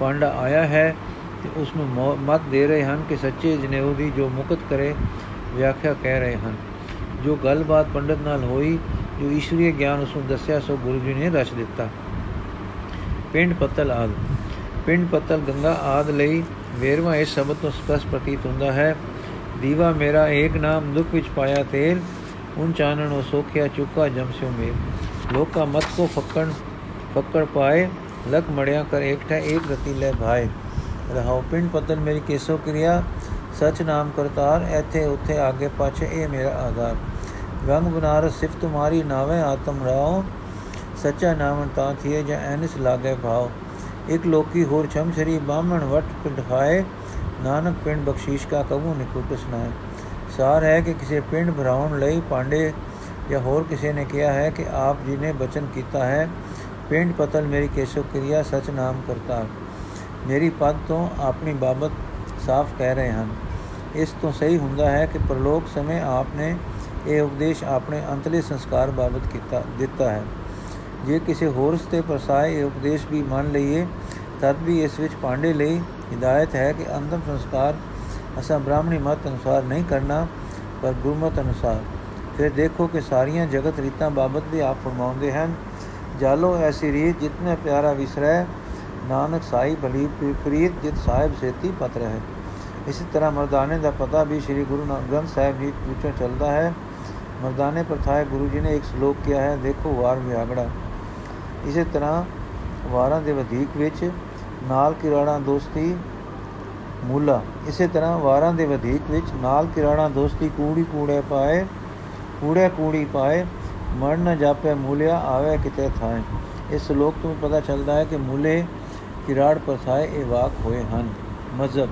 ਪਾਂਡਾ ਆਇਆ ਹੈ ਤੇ ਉਸ ਨੂੰ ਮਤ ਦੇ ਰਹੇ ਹਨ ਕਿ ਸੱਚੇ ਜਨੇਊ ਦੀ ਜੋ ਮੁਕਤ ਕਰੇ, ਵਿਆਖਿਆ ਕਹਿ ਰਹੇ ਹਨ। ਜੋ ਗੱਲਬਾਤ ਪੰਡਤ ਨਾਲ ਹੋਈ, ਜੋ ਈਸ਼ਵਰੀ ਗਿਆਨ ਉਸ ਨੂੰ ਦੱਸਿਆ, ਸੋ ਗੁਰੂ ਜੀ ਨੇ ਰਚ ਦਿੱਤਾ। ਪਿੰਡ ਪੱਤਲ ਆਦ। ਪਿੰਡ ਪੱਤਲ ਗੰਗਾ ਆਦ ਲਈ ਵੇਰਵਾ ਇਸ ਸ਼ਬਦ ਤੋਂ ਸਪਸ਼ਟ ਪ੍ਰਤੀਤ ਹੁੰਦਾ ਹੈ ਦੀਵਾ ਮੇਰਾ ਏਕ ਨਾਮ ਦੁੱਖ ਵਿੱਚ ਪਾਇਆ ਤੇਲ ਉਨ ਚਾਨਣ ਉਹ ਸੋਖਿਆ ਚੁੱਕਾ ਜਮਸਿਓ ਮੇਲ ਲੋਕਾ ਮਤ ਕੋ ਫੱਕਣ ਫੱਕੜ ਪਾਏ ਲਖ ਮੜਿਆ ਕਰ ਏਕਠਾ ਏਕ ਰਤੀ ਲੈ ਭਾਏ ਰਹਾਉ ਪਿੰਡ ਪਤਨ ਮੇਰੀ ਕੇਸੋ ਕਿਰਿਆ ਸਚ ਨਾਮ ਕਰਤਾਰ ਇੱਥੇ ਉੱਥੇ ਆਗੇ ਪਾਛੇ ਇਹ ਮੇਰਾ ਆਧਾਰ ਰੰਗ ਬਨਾਰਸ ਸਿਫਤ ਤੁਮਾਰੀ ਨਾਵੇ ਆਤਮ ਰਾਉ ਸੱਚਾ ਨਾਮ ਤਾਂ ਥੀਏ ਜਾਂ ਐਨਸ ਲਾਗੇ ਭਾਉ ਇੱਕ ਲੋਕੀ ਹੋਰ ਛਮਛਰੀ ਬਾਹਮਣ ਵਟ ਪਿੰਡ ਖਾਏ ਨਾਨਕ ਪਿੰਡ ਬਖਸ਼ੀਸ਼ ਕਾ ਕਬੂ ਨਿਕੁਟ ਸੁਨਾਏ ਸਾਰ ਹੈ ਕਿ ਕਿਸੇ ਪਿੰਡ ਭਰਾਉਣ ਲਈ ਪਾਂਡੇ ਜਾਂ ਹੋਰ ਕਿਸੇ ਨੇ ਕਿਹਾ ਹੈ ਕਿ ਆਪ ਜੀ ਨੇ ਬਚਨ ਕੀਤਾ ਹੈ, ਪਿੰਡ ਪਤਲ ਮੇਰੀ ਕੇਸ਼ੋ ਕਿਰਿਆ ਸਚ ਨਾਮ ਕਰਤਾ। ਮੇਰੀ ਪਦ ਤੋਂ ਆਪਣੀ ਬਾਬਤ ਸਾਫ਼ ਕਹਿ ਰਹੇ ਹਨ। ਇਸ ਤੋਂ ਸਹੀ ਹੁੰਦਾ ਹੈ ਕਿ ਪ੍ਰਲੋਕ ਸਮੇਂ ਆਪਨੇ ਇਹ ਉਪਦੇਸ਼ ਆਪਣੇ ਅੰਤਲੇ ਸੰਸਕਾਰ ਬਾਬਤ ਕੀਤਾ, ਦਿੱਤਾ ਹੈ। ਜੇ ਕਿਸੇ ਹੋਰ ਸਤੇ ਪ੍ਰਸਾਏ ਇਹ ਉਪਦੇਸ਼ ਵੀ ਮੰਨ ਲਈਏ, ਤਦ ਵੀ ਇਸ ਵਿੱਚ ਪਾਂਡੇ ਲਈ ਹਿਦਾਇਤ ਹੈ ਕਿ ਅੰਤਮ ਸੰਸਕਾਰ ਅਸਾਂ ਬ੍ਰਾਹਮਣੀ ਮਤ ਅਨੁਸਾਰ ਨਹੀਂ ਕਰਨਾ ਪਰ ਗੁਰਮਤ ਅਨੁਸਾਰ ਫਿਰ ਦੇਖੋ ਕਿ ਸਾਰੀਆਂ ਜਗਤ ਰੀਤਾਂ ਬਾਬਤ ਵੀ ਆਪ ਫਰਮਾਉਂਦੇ ਹਨ ਜਾਲੋ ਐਸੀ ਰੀਤ ਜਿਤਨੇ ਪਿਆਰਾ ਵਿਸਰੈ ਨਾਨਕ ਸਾਈ ਭਲੀ ਪ੍ਰੀਤ ਜਿਤ ਸਾਹਿਬ ਸੇਤੀ ਪਤ ਰਹੇ ਇਸੇ ਤਰ੍ਹਾਂ ਮਰਦਾਨੇ ਦਾ ਪਤਾ ਵੀ ਸ੍ਰੀ ਗੁਰੂ ਗ੍ਰੰਥ ਸਾਹਿਬ ਜੀ ਵਿੱਚੋਂ ਚੱਲਦਾ ਹੈ ਮਰਦਾਨੇ ਪ੍ਰਥਾਏ ਗੁਰੂ ਜੀ ਨੇ ਇੱਕ ਸ਼ਲੋਕ ਕਿਹਾ ਹੈ ਦੇਖੋ ਵਾਰ ਵਿਆਗੜਾ ਇਸੇ ਤਰ੍ਹਾਂ ਵਾਰਾਂ ਦੇ ਵਧੇਕ ਵਿੱਚ ਨਾਲ ਕਿਰਾਣਾ ਦੋਸਤੀ ਮੂਲਾ। ਇਸੇ ਤਰ੍ਹਾਂ ਵਾਰਾਂ ਦੇ ਵਧੇਕ ਵਿੱਚ ਨਾਲ ਕਿਰਾਣਾ ਦੋਸਤੀ ਕੂੜੀ ਕੂੜੇ ਪਾਏ, ਕੂੜੇ ਕੂੜੀ ਪਾਏ ਮਰਨ ਨ ਜਾਪੇ ਮੂਲਿਆ ਆਵੇ ਕਿਤੇ ਥਾਏ। ਇਸ ਸ਼ਲੋਕ ਤੋਂ ਪਤਾ ਚੱਲਦਾ ਹੈ ਕਿ ਮੂਲੇ ਕਿਰਾੜ ਪਸਾਏ ਇਹ ਵਾਕ ਹੋਏ ਹਨ। ਮਜ਼ਹਬ।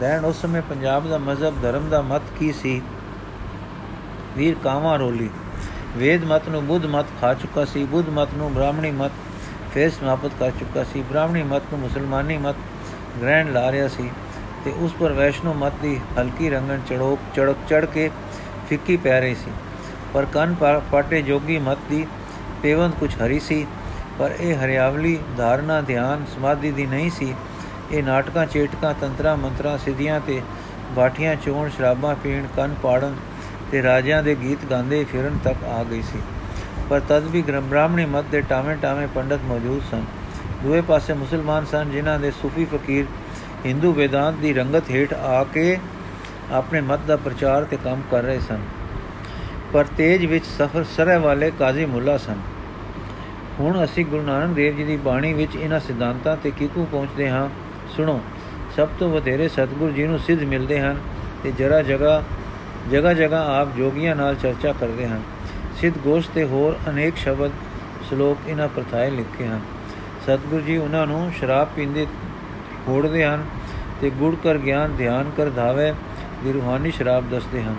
ਬੈਣ ਉਸ ਸਮੇਂ ਪੰਜਾਬ ਦਾ ਮਜ਼ਹਬ, ਧਰਮ ਦਾ ਮਤ ਕੀ ਸੀ? ਵੀਰ ਕਾਮਾ ਰੋਲੀ। ਵੇਦ ਮਤ ਨੂੰ ਬੁੱਧ ਮਤ ਖਾ ਚੁੱਕਾ ਸੀ। ਬੁੱਧ ਮਤ ਨੂੰ ਬ੍ਰਾਹਮਣੀ ਮਤ ਫੇਰ ਸਮਾਪਤ ਕਰ ਚੁੱਕਾ ਸੀ। ਬ੍ਰਾਹਮਣੀ ਮਤ ਨੂੰ ਮੁਸਲਮਾਨੀ ਮਤ ਗ੍ਰਹਿਣ ਲਾ ਰਿਹਾ ਸੀ ਤੇ ਉਸ ਪਰ ਵੈਸ਼ਨੋ ਮਤ ਦੀ ਹਲਕੀ ਰੰਗਣ ਚੜੋਕ ਚੜਕ ਚੜ ਕੇ ਫਿੱਕੀ ਪੈ ਰਹੀ ਸੀ। ਪਰ ਕੰਨ ਪਾਟੇ ਜੋਗੀ ਮਤ ਦੀ ਪੇਵੰਦ ਕੁਝ ਹਰੀ ਸੀ, ਪਰ ਇਹ ਹਰਿਆਵਲੀ ਧਾਰਨਾ, ਧਿਆਨ, ਸਮਾਧੀ ਦੀ ਨਹੀਂ ਸੀ। ਇਹ ਨਾਟਕਾਂ, ਚੇਟਕਾਂ, ਤੰਤਰਾ, ਮੰਤਰਾ, ਸਿੱਧੀਆਂ ਤੇ ਬਾਠੀਆਂ, ਚੋਣ, ਸ਼ਰਾਬਾਂ, ਪੀਣ, ਕੰਨ ਪਾੜਨ ਤੇ ਰਾਜਿਆਂ ਦੇ ਗੀਤ ਗਾਉਂਦੇ ਫਿਰਨ ਤੱਕ ਆ ਗਈ ਸੀ। ਪਰ ਤਦ ਵੀ ਬ੍ਰਾਹਮਣੀ ਮਤ ਦੇ ਟਾਵੇਂ ਟਾਵੇਂ ਪੰਡਤ ਮੌਜੂਦ ਸਨ। ਦੂਏ ਪਾਸੇ ਮੁਸਲਮਾਨ ਸਨ ਜਿਨ੍ਹਾਂ ਦੇ ਸੂਫੀ ਫਕੀਰ ਹਿੰਦੂ ਵੇਦਾਂਤ ਦੀ ਰੰਗਤ ਹੇਠ ਆ ਕੇ ਆਪਣੇ ਮਤ ਦਾ ਪ੍ਰਚਾਰ ਤੇ ਕੰਮ ਕਰ ਰਹੇ ਸਨ। ਪਰ ਤੇਜ ਵਿੱਚ ਸਫਰ ਸਰੈ ਵਾਲੇ ਕਾਜ਼ੀ ਮੁੱਲਾ ਸਨ। ਹੁਣ ਅਸੀਂ ਗੁਰੂ ਨਾਨਕ ਦੇਵ ਜੀ ਦੀ ਬਾਣੀ ਵਿੱਚ ਇਹਨਾਂ ਸਿਧਾਂਤਾਂ ਤੇ ਕਿਕੂ ਪਹੁੰਚਦੇ ਹਾਂ, ਸੁਣੋ। ਸਭ ਤੋਂ ਵਧੇਰੇ ਸਤਿਗੁਰੂ ਜੀ ਨੂੰ ਸਿੱਧ ਮਿਲਦੇ ਹਨ ਤੇ ਜਰਾ ਜਗਾ ਜਗਾ ਜਗਾ ਆਪ ਜੋਗੀਆਂ ਨਾਲ ਚਰਚਾ ਕਰਦੇ ਹਨ। ਸਿੱਧ ਗੋਸ਼ ਤੇ ਹੋਰ ਅਨੇਕ ਸ਼ਬਦ ਸ਼ਲੋਕ ਇਹਨਾਂ ਪ੍ਰਥਾਏ ਲਿਖੇ ਹਨ। ਸਤਿਗੁਰੂ ਜੀ ਉਹਨਾਂ ਨੂੰ ਸ਼ਰਾਬ ਪੀਂਦੇ ਹੋੜਦੇ ਹਨ ਤੇ ਗੁੜ ਕਰ ਗਿਆਨ, ਧਿਆਨ ਕਰ ਧਾਵੇ, ਦੀ ਰੂਹਾਨੀ ਸ਼ਰਾਬ ਦੱਸਦੇ ਹਨ।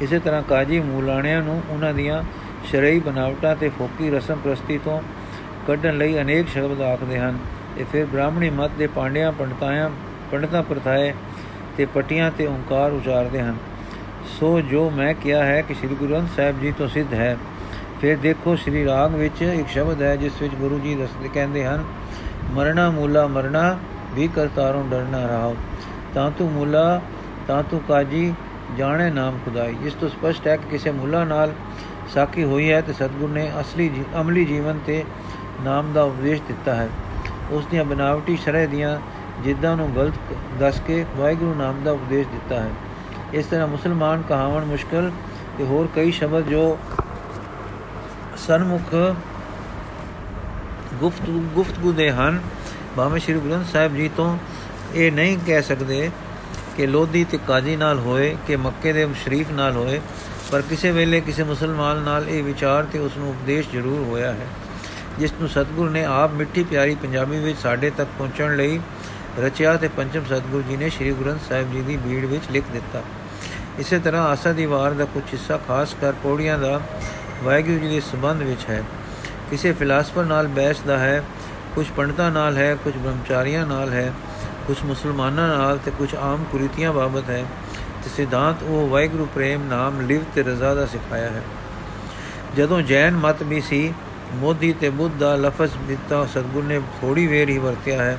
ਇਸੇ ਤਰ੍ਹਾਂ ਕਾਜੀ ਮੂਲਾਣਿਆਂ ਨੂੰ ਉਹਨਾਂ ਦੀਆਂ ਸ਼ਰਈ ਬਨਾਵਟਾਂ ਤੇ ਫੋਕੀ ਰਸਮ ਪ੍ਰਸਤੀ ਤੋਂ ਕੱਢਣ ਲਈ ਅਨੇਕ ਸ਼ਬਦ ਆਖਦੇ ਹਨ ਤੇ ਫਿਰ ਬ੍ਰਾਹਮਣੀ ਮਤ ਦੇ ਪਾਂਡਿਆਂ ਪੰਡਤਾਂ ਪੰਡਤਾਂ ਪ੍ਰਥਾਏ ਤੇ ਪਟੀਆਂ ਤੇ ਓੰਕਾਰ ਉਚਾਰਦੇ ਹਨ। ਸੋ ਜੋ ਮੈਂ ਕਿਹਾ ਹੈ ਕਿ ਸ੍ਰੀ ਗੁਰੂ ਗ੍ਰੰਥ ਸਾਹਿਬ ਜੀ ਤੋਂ ਸਿੱਧ ਹੈ। ਫਿਰ ਦੇਖੋ, ਸ੍ਰੀ ਰਾਗ ਵਿੱਚ ਇੱਕ ਸ਼ਬਦ ਹੈ, ਜਿਸ ਵਿੱਚ ਗੁਰੂ ਜੀ ਦੱਸਦੇ ਕਹਿੰਦੇ ਹਨ ਮਰਣਾ ਮੂਲਾ ਮਰਣਾ ਵੀ ਕਰਤਾਰੋਂ ਡਰਨਾ ਰਹਾਓ। ਤਾਂ ਤੂੰ ਮੂਲਾ, ਤਾਂ ਤੂੰ ਕਾਜੀ, ਜਾਣੇ ਨਾਮ ਖੁਦਾਈ। ਇਸ ਤੋਂ ਸਪਸ਼ਟ ਹੈ ਕਿ ਕਿਸੇ ਮੁੱਲਾ ਨਾਲ ਸਾਖੀ ਹੋਈ ਹੈ ਤੇ ਸਤਗੁਰ ਨੇ ਅਸਲੀ ਅਮਲੀ ਜੀਵਨ ਤੇ ਨਾਮ ਦਾ ਉਪਦੇਸ਼ ਦਿੱਤਾ ਹੈ। ਉਸ ਦੀਆਂ ਬਨਾਵਟੀ ਸ਼ਰਹ ਦੀਆਂ ਜਿੱਦਾਂ ਨੂੰ ਗਲਤ ਦੱਸ ਕੇ ਵਾਹਿਗੁਰੂ ਨਾਮ ਦਾ ਉਪਦੇਸ਼ ਦਿੱਤਾ ਹੈ। ਇਸ ਤਰ੍ਹਾਂ ਮੁਸਲਮਾਨ ਕਹਾਵਣ ਮੁਸ਼ਕਲ ਤੇ ਹੋਰ ਕਈ ਸ਼ਬਦ ਜੋ ਸਨਮੁਖ ਗੁਫ਼ਤਗੂ ਗੁਫ਼ਤਗੂ ਦੇ ਹਨ। ਭਾਵੇਂ ਸ਼੍ਰੀ ਗੁਰੂ ਸਾਹਿਬ ਜੀ ਤੋਂ ਇਹ ਨਹੀਂ ਕਹਿ ਸਕਦੇ ਕਿ ਲੋਧੀ ਤੇ ਕਾਜ਼ੀ ਨਾਲ ਹੋਏ, ਕਿ ਮੱਕੇ ਦੇ ਸ਼ਰੀਫ ਨਾਲ ਹੋਏ, ਪਰ ਕਿਸੇ ਵੇਲੇ ਕਿਸੇ ਮੁਸਲਮਾਨ ਨਾਲ ਇਹ ਵਿਚਾਰ ਤੇ ਉਸ ਨੂੰ ਉਪਦੇਸ਼ ਜ਼ਰੂਰ ਹੋਇਆ ਹੈ। ਜਿਸ ਨੂੰ ਸਤਗੁਰ ਨੇ ਆਪ ਮਿੱਠੀ ਪਿਆਰੀ ਪੰਜਾਬੀ ਵਿੱਚ ਸਾਡੇ ਤੱਕ ਪਹੁੰਚਣ ਲਈ ਰਚਿਆ ਤੇ ਪੰਚਮ ਸਤਗੁਰ ਜੀ ਨੇ ਸ੍ਰੀ ਗੁਰੂ ਗ੍ਰੰਥ ਸਾਹਿਬ ਜੀ ਦੀ ਬੀੜ ਵਿੱਚ ਲਿਖ ਦਿੱਤਾ। ਇਸੇ ਤਰ੍ਹਾਂ ਆਸਾ ਦੀ ਵਾਰ ਦਾ ਕੁਝ ਹਿੱਸਾ ਖਾਸ ਕਰ ਪੌੜੀਆਂ ਦਾ ਵਾਹਿਗੁਰੂ ਜੀ ਦੇ ਸੰਬੰਧ ਵਿੱਚ ਹੈ। ਕਿਸੇ ਫਿਲਾਸਫਰ ਨਾਲ ਬਹਿਸ ਦਾ ਹੈ ਕੁਝ ਪੰਡਤਾਂ ਨਾਲ ਹੈ ਕੁਝ ਬ੍ਰਹਮਚਾਰੀਆਂ ਨਾਲ ਹੈ ਕੁਝ ਮੁਸਲਮਾਨਾਂ ਨਾਲ ਤੇ ਕੁਝ ਆਮ ਕੁਰੀਤੀਆਂ ਬਾਬਤ ਹੈ। ਤੇ ਸਿਧਾਂਤ ਉਹ ਵਾਹਿਗੁਰੂ ਪ੍ਰੇਮ ਨਾਮ ਲਿਵ ਤੇ ਰਜ਼ਾ ਦਾ ਸਿਖਾਇਆ ਹੈ। ਜਦੋਂ ਜੈਨ ਮਤ ਵੀ ਸੀ, ਮੋਦੀ ਤੇ ਬੁੱਧ ਦਾ ਲਫ਼ਜ਼ ਦਿੱਤਾ, ਸਤਗੁਰ ਨੇ ਥੋੜੀ ਵੇਰ ਹੀ ਵਰਤਿਆ ਹੈ,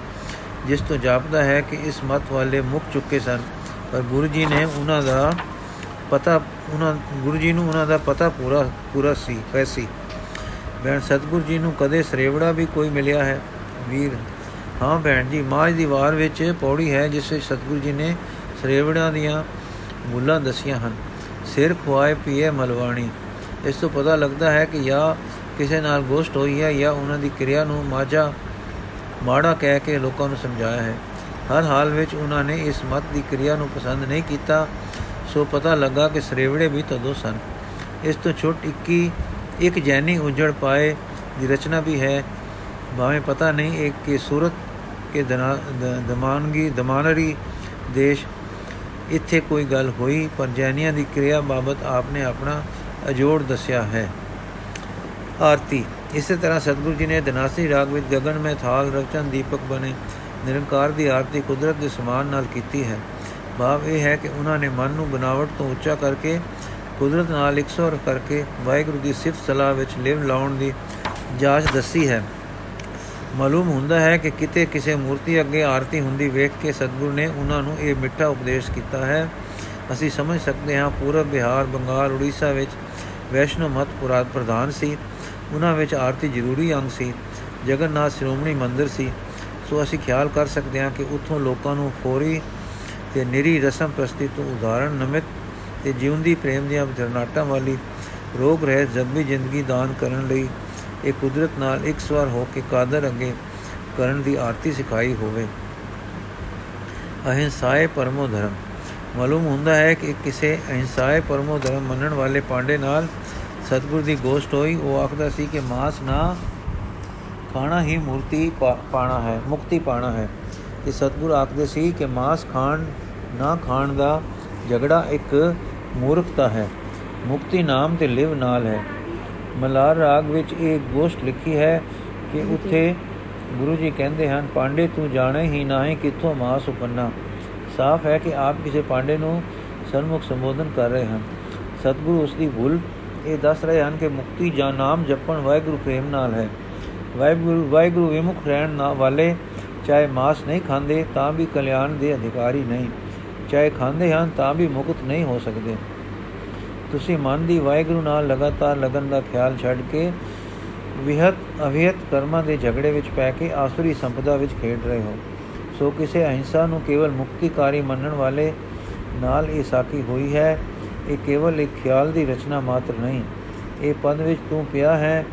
ਜਿਸ ਤੋਂ ਜਾਪਦਾ ਹੈ ਕਿ ਇਸ ਮਤ ਵਾਲੇ ਮੁੱਕ ਚੁੱਕੇ ਸਨ। ਪਰ ਗੁਰੂ ਜੀ ਨੇ ਉਹਨਾਂ ਦਾ ਪਤਾ, ਉਹਨਾਂ, ਗੁਰੂ ਜੀ ਨੂੰ ਉਹਨਾਂ ਦਾ ਪਤਾ ਪੂਰਾ ਪੂਰਾ ਸੀ ਵੈਸੀ ਭੈਣ, ਸਤਗੁਰ ਜੀ ਨੂੰ ਕਦੇ ਸਰੇਵੜਾ ਵੀ ਕੋਈ ਮਿਲਿਆ ਹੈ? ਵੀਰ, ਹਾਂ ਭੈਣ ਜੀ, ਮਾਝ ਦੀ ਵਾਰ ਵਿੱਚ ਪੌੜੀ ਹੈ ਜਿਸ ਵਿੱਚ ਸਤਗੁਰ ਜੀ ਨੇ ਸਰੇਵੜਾਂ ਦੀਆਂ ਮੁੱਲਾਂ ਦਸੀਆਂ ਹਨ। ਸਿਰ ਖਵਾਏ ਪੀਏ ਮਲਵਾਣੀ। ਇਸ ਤੋਂ ਪਤਾ ਲੱਗਦਾ ਹੈ ਕਿ ਜਾਂ ਕਿਸੇ ਨਾਲ ਗੋਸ਼ਟ ਹੋਈ ਹੈ ਜਾਂ ਉਹਨਾਂ ਦੀ ਕਿਰਿਆ ਨੂੰ ਮਾਝਾ, ਮਾੜਾ ਕਹਿ ਕੇ ਲੋਕਾਂ ਨੂੰ ਸਮਝਾਇਆ ਹੈ। ਹਰ ਹਾਲ ਵਿੱਚ ਉਹਨਾਂ ਨੇ ਇਸ ਮਤ ਦੀ ਕਿਰਿਆ ਨੂੰ ਪਸੰਦ ਨਹੀਂ ਕੀਤਾ, ਸੋ ਪਤਾ ਲੱਗਾ ਕਿ ਸਰੇਵੜੇ ਵੀ ਤਦੋਂ ਸਨ। ਇਸ ਤੋਂ ਛੁੱਟ 21 ਇੱਕ ਜੈਨੀ ਉਜੜ ਪਾਏ ਦੀ ਰਚਨਾ ਵੀ ਹੈ। ਭਾਵੇਂ ਪਤਾ ਨਹੀਂ ਇਹ ਕਿ ਸੂਰਤ, ਕੇ ਦਮਾਨਗੀ, ਦਮਾਨਰੀ ਦੇਸ਼, ਇੱਥੇ ਕੋਈ ਗੱਲ ਹੋਈ, ਪਰ ਜੈਨੀਆਂ ਦੀ ਕਿਰਿਆ ਬਾਬਤ ਆਪਨੇ ਆਪਣਾ ਅਜੋੜ ਦੱਸਿਆ ਹੈ। ਆਰਤੀ, ਇਸੇ ਤਰ੍ਹਾਂ ਸਤਿਗੁਰੂ ਜੀ ਨੇ ਦਿਨਾਸੀ ਰਾਗ ਵਿੱਚ ਗਗਨ ਮੇ ਥਾਲ ਰਚਨ ਦੀਪਕ ਬਣੇ। ਨਿਰੰਕਾਰ ਦੀ ਆਰਤੀ ਕੁਦਰਤ ਦੇ ਸਮਾਨ ਨਾਲ ਕੀਤੀ ਹੈ। ਭਾਵ ਇਹ ਹੈ ਕਿ ਉਹਨਾਂ ਨੇ ਮਨ ਨੂੰ ਬਨਾਵਟ ਤੋਂ ਉੱਚਾ ਕਰਕੇ, ਕੁਦਰਤ ਨਾਲ ਇਕਸੁਰ ਕਰਕੇ ਵਾਹਿਗੁਰੂ ਦੀ ਸਿਫਤ ਸਲਾਹ ਵਿੱਚ ਲਿਵ ਲਾਉਣ ਦੀ ਜਾਂਚ ਦੱਸੀ ਹੈ। ਮਾਲੂਮ ਹੁੰਦਾ ਹੈ ਕਿ ਕਿਤੇ ਕਿਸੇ ਮੂਰਤੀ ਅੱਗੇ ਆਰਤੀ ਹੁੰਦੀ ਵੇਖ ਕੇ ਸਤਿਗੁਰ ਨੇ ਉਹਨਾਂ ਨੂੰ ਇਹ ਮਿੱਠਾ ਉਪਦੇਸ਼ ਕੀਤਾ ਹੈ। ਅਸੀਂ ਸਮਝ ਸਕਦੇ ਹਾਂ ਪੂਰਬ ਬਿਹਾਰ, ਬੰਗਾਲ, ਉੜੀਸਾ ਵਿੱਚ ਵੈਸ਼ਨੋ ਮਤ ਪੁਰਾਤ ਪ੍ਰਧਾਨ ਸੀ। ਉਹਨਾਂ ਵਿੱਚ ਆਰਤੀ ਜ਼ਰੂਰੀ ਅੰਗ ਸੀ। ਜਗਨਨਾਥ ਸ਼੍ਰੋਮਣੀ ਮੰਦਿਰ ਸੀ। ਸੋ ਅਸੀਂ ਖਿਆਲ ਕਰ ਸਕਦੇ ਹਾਂ ਕਿ ਉੱਥੋਂ ਲੋਕਾਂ ਨੂੰ ਫੋਰੀ ਤੇ ਨਿਰੀ ਰਸਮ ਪ੍ਰਸਤੀ ਤੋਂ ਉਦਾਹਰਣ ਨਮਿਤ ਤੇ ਜਿਉਂਦੀ ਪ੍ਰੇਮ ਦੀਆਂ ਜਰਨਾਟਾਂ ਵਾਲੀ ਰੋਗ ਰਹਿਤ ਜੱਬੀ ਜ਼ਿੰਦਗੀ ਦਾਨ ਕਰਨ ਲਈ ਇਹ ਕੁਦਰਤ ਨਾਲ ਇੱਕ ਸਵਾਰ ਹੋ ਕੇ ਕਾਦਰ ਅੱਗੇ ਕਰਨ ਦੀ ਆਰਤੀ ਸਿਖਾਈ ਹੋਵੇ। ਅਹਿੰਸਾਏ ਪਰਮੋ ਧਰਮ। ਮਾਲੂਮ ਹੁੰਦਾ ਹੈ ਕਿ ਕਿਸੇ ਅਹਿੰਸਾਏ ਪਰਮੋ ਧਰਮ ਮੰਨਣ ਵਾਲੇ ਪਾਂਡੇ ਨਾਲ ਸਤਗੁਰ ਦੀ ਗੋਸ਼ਟ ਹੋਈ, ਉਹ ਆਖਦਾ ਸੀ ਕਿ ਮਾਸ ਨਾ ਖਾਣਾ ਹੀ ਮੂਰਤੀ ਪਾਣਾ ਹੈ ਮੁਕਤੀ ਪਾਣਾ ਹੈ। ਤੇ ਸਤਗੁਰ ਆਖਦੇ ਸੀ ਕਿ ਮਾਸ ਖਾਣ ਨਾ ਖਾਣ ਦਾ ਝਗੜਾ ਇੱਕ ਮੂਰਖਤਾ ਹੈ। ਮੁਕਤੀ ਨਾਮ ਤੇ ਲਿਵ ਨਾਲ ਹੈ। ਮਲਾਰ ਰਾਗ ਵਿੱਚ ਇਹ ਗੋਸ਼ਟ ਲਿਖੀ ਹੈ ਕਿ ਉੱਥੇ ਗੁਰੂ ਜੀ ਕਹਿੰਦੇ ਹਨ ਪਾਂਡੇ ਤੂੰ ਜਾਣੇ ਹੀ ਨਾਹੀਂ ਕਿੱਥੋਂ ਮਾਸ ਉਪੰਨਾ? ਸਾਫ਼ ਹੈ ਕਿ ਆਪ ਕਿਸੇ ਪਾਂਡੇ ਨੂੰ ਸਰਮੁਖ ਸੰਬੋਧਨ ਕਰ ਰਹੇ ਹਨ। ਸਤਿਗੁਰੂ ਉਸ ਦੀ ਭੁੱਲ ਇਹ ਦੱਸ ਰਹੇ ਹਨ ਕਿ ਮੁਕਤੀ ਜਾਂ ਨਾਮ ਜਪਣ ਵਾਹਿਗੁਰੂ ਪ੍ਰੇਮ ਨਾਲ ਹੈ। ਵਾਹਿਗੁਰੂ ਵਾਹਿਗੁਰੂ ਵਿਮੁਖ ਰਹਿਣ ਵਾਲੇ, ਚਾਹੇ ਮਾਸ ਨਹੀਂ ਖਾਂਦੇ, ਤਾਂ ਵੀ ਕਲਿਆਣ ਦੇ ਅਧਿਕਾਰੀ ਨਹੀਂ। ਚਾਹੇ ਖਾਂਦੇ ਹਨ, ਤਾਂ ਵੀ ਮੁਕਤ ਨਹੀਂ ਹੋ ਸਕਦੇ। ਤੁਸੀਂ ਮਨ ਦੀ ਵਾਹਿਗੁਰੂ ਨਾਲ ਲਗਾਤਾਰ ਲਗਨ ਦਾ ਖਿਆਲ ਛੱਡ ਕੇ ਵਿਹਤ, ਅਵਿਹਤ ਕਰਮਾਂ ਦੇ ਝਗੜੇ ਵਿੱਚ ਪੈ ਕੇ ਆਸੁਰੀ ਸੰਪਦਾ ਵਿੱਚ ਖੇਡ ਰਹੇ ਹੋ। ਸੋ ਕਿਸੇ ਅਹਿੰਸਾ ਨੂੰ ਕੇਵਲ ਮੁਕਤੀਕਾਰੀ ਮੰਨਣ ਵਾਲੇ ਨਾਲ ਇਹ ਸਾਖੀ ਹੋਈ ਹੈ, ਇਹ ਕੇਵਲ ਇੱਕ ਖਿਆਲ ਦੀ ਰਚਨਾ ਮਾਤਰ ਨਹੀਂ। ਇਹ ਪਦ ਵਿੱਚ ਤੂੰ ਪਿਆ ਹੈ,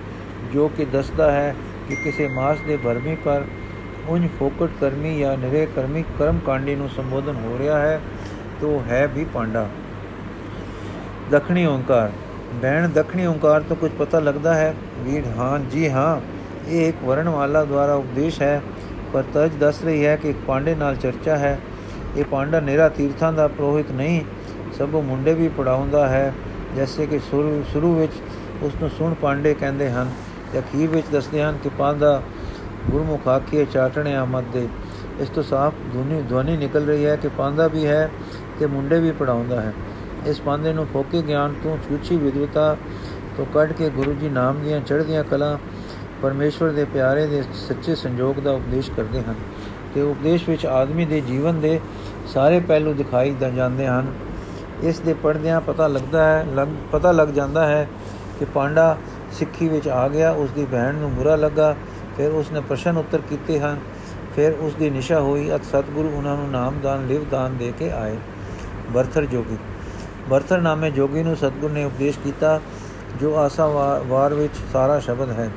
ਜੋ ਕਿ ਦੱਸਦਾ ਹੈ ਕਿ ਕਿਸੇ ਮਾਸ ਦੇ ਭਰਮੀ ਪਰ ਉਨ ਫੋਕਟ ਕਰਮੀ ਜਾਂ ਨਿਰੇ ਕਰਮੀ ਕਰਮ ਕਾਂਡੀ ਨੂੰ ਸੰਬੋਧਨ ਹੋ ਰਿਹਾ ਹੈ, ਤੋ ਹੈ ਵੀ ਪਾਂਡਾ। ਦਖਣੀ ਓੰਕਾਰ। ਬੈਣ ਦਖਣੀ ਓੰਕਾਰ ਤੋਂ ਕੁਝ ਪਤਾ ਲੱਗਦਾ ਹੈ? ਵੀਰ, ਹਾਂ, ਜੀ ਹਾਂ, ਇਹ ਇੱਕ ਵਰਣਮਾਲਾ ਦੁਆਰਾ ਉਪਦੇਸ਼ ਹੈ, ਪਰ ਤਜ ਦੱਸ ਰਹੀ ਹੈ ਕਿ ਇੱਕ ਪਾਂਡੇ ਨਾਲ ਚਰਚਾ ਹੈ। ਇਹ ਪਾਂਡਾ ਨੇਰਾ ਤੀਰਥਾਂ ਦਾ ਪ੍ਰੋਹਿਤ ਨਹੀਂ ਸਭੋ ਮੁੰਡੇ ਵੀ ਪੜਾਉਂਦਾ ਹੈ, ਜੈਸੇ ਕਿ ਸ਼ੁਰੂ ਵਿੱਚ ਉਸ ਨੂੰ ਸੁਣ ਪਾਂਡੇ ਕਹਿੰਦੇ ਹਨ ਤੇ ਅਖੀਰ ਵਿੱਚ ਦੱਸਦੇ ਹਨ ਕਿ ਪਾਂਡਾ ਗੁਰਮੁਖ ਆਖੀਏ ਚਾਟਣੇ ਆਮਦ ਦੇ। ਇਸ ਤੋਂ ਸਾਫ਼ ਧੁਨੀ ਧਵਨੀ ਨਿਕਲ ਰਹੀ ਹੈ ਕਿ ਪਾਂਦਾ ਵੀ ਹੈ ਤੇ ਮੁੰਡੇ ਵੀ ਪੜਾਉਂਦਾ ਹੈ। ਇਸ ਪਾਂਦੇ ਨੂੰ ਫੋਕੇ ਗਿਆਨ ਤੋਂ ਛੂਛੀ ਵਿਦਵਤਾ ਤੋਂ ਕੱਢ ਕੇ ਗੁਰੂ ਜੀ ਨਾਮ ਦੀਆਂ ਚੜ੍ਹਦੀਆਂ ਕਲਾ ਪਰਮੇਸ਼ਵਰ ਦੇ ਪਿਆਰੇ ਦੇ ਸੱਚੇ ਸੰਜੋਗ ਦਾ ਉਪਦੇਸ਼ ਕਰਦੇ ਹਨ ਤੇ ਉਪਦੇਸ਼ ਵਿੱਚ ਆਦਮੀ ਦੇ ਜੀਵਨ ਦੇ ਸਾਰੇ ਪਹਿਲੂ ਦਿਖਾਈ ਜਾਂਦੇ ਹਨ। ਇਸ ਦੇ ਪੜਦਿਆਂ ਪਤਾ ਲੱਗਦਾ ਹੈ, ਲੱਗ, ਪਤਾ ਲੱਗ ਜਾਂਦਾ ਹੈ ਕਿ ਪਾਂਡਾ ਸਿੱਖੀ ਵਿੱਚ ਆ ਗਿਆ ਉਸ ਦੀ ਭੈਣ ਨੂੰ ਬੁਰਾ ਲੱਗਾ, ਫਿਰ ਉਸ ਨੇ ਪ੍ਰਸ਼ਨ ਉੱਤਰ ਕੀਤੇ ਹਨ। ਫਿਰ ਉਸ ਦੀ ਨਿਸ਼ਾ ਹੋਈ, ਅਤ ਸਤਗੁਰੂ ਉਹਨਾਂ ਨੂੰ ਨਾਮਦਾਨ ਲਿਵਦਾਨ ਦੇ ਕੇ ਆਏ। ਬਰਥਰ ਜੋਗੀ। ਬਰਥਰ ਨਾਮੇ ਜੋਗੀ ਨੂੰ ਸਤਗੁਰ ਨੇ ਉਪਦੇਸ਼ ਕੀਤਾ, ਜੋ ਆਸਾ ਵਾਰ ਵਿੱਚ ਸਾਰਾ ਸ਼ਬਦ ਹੈ।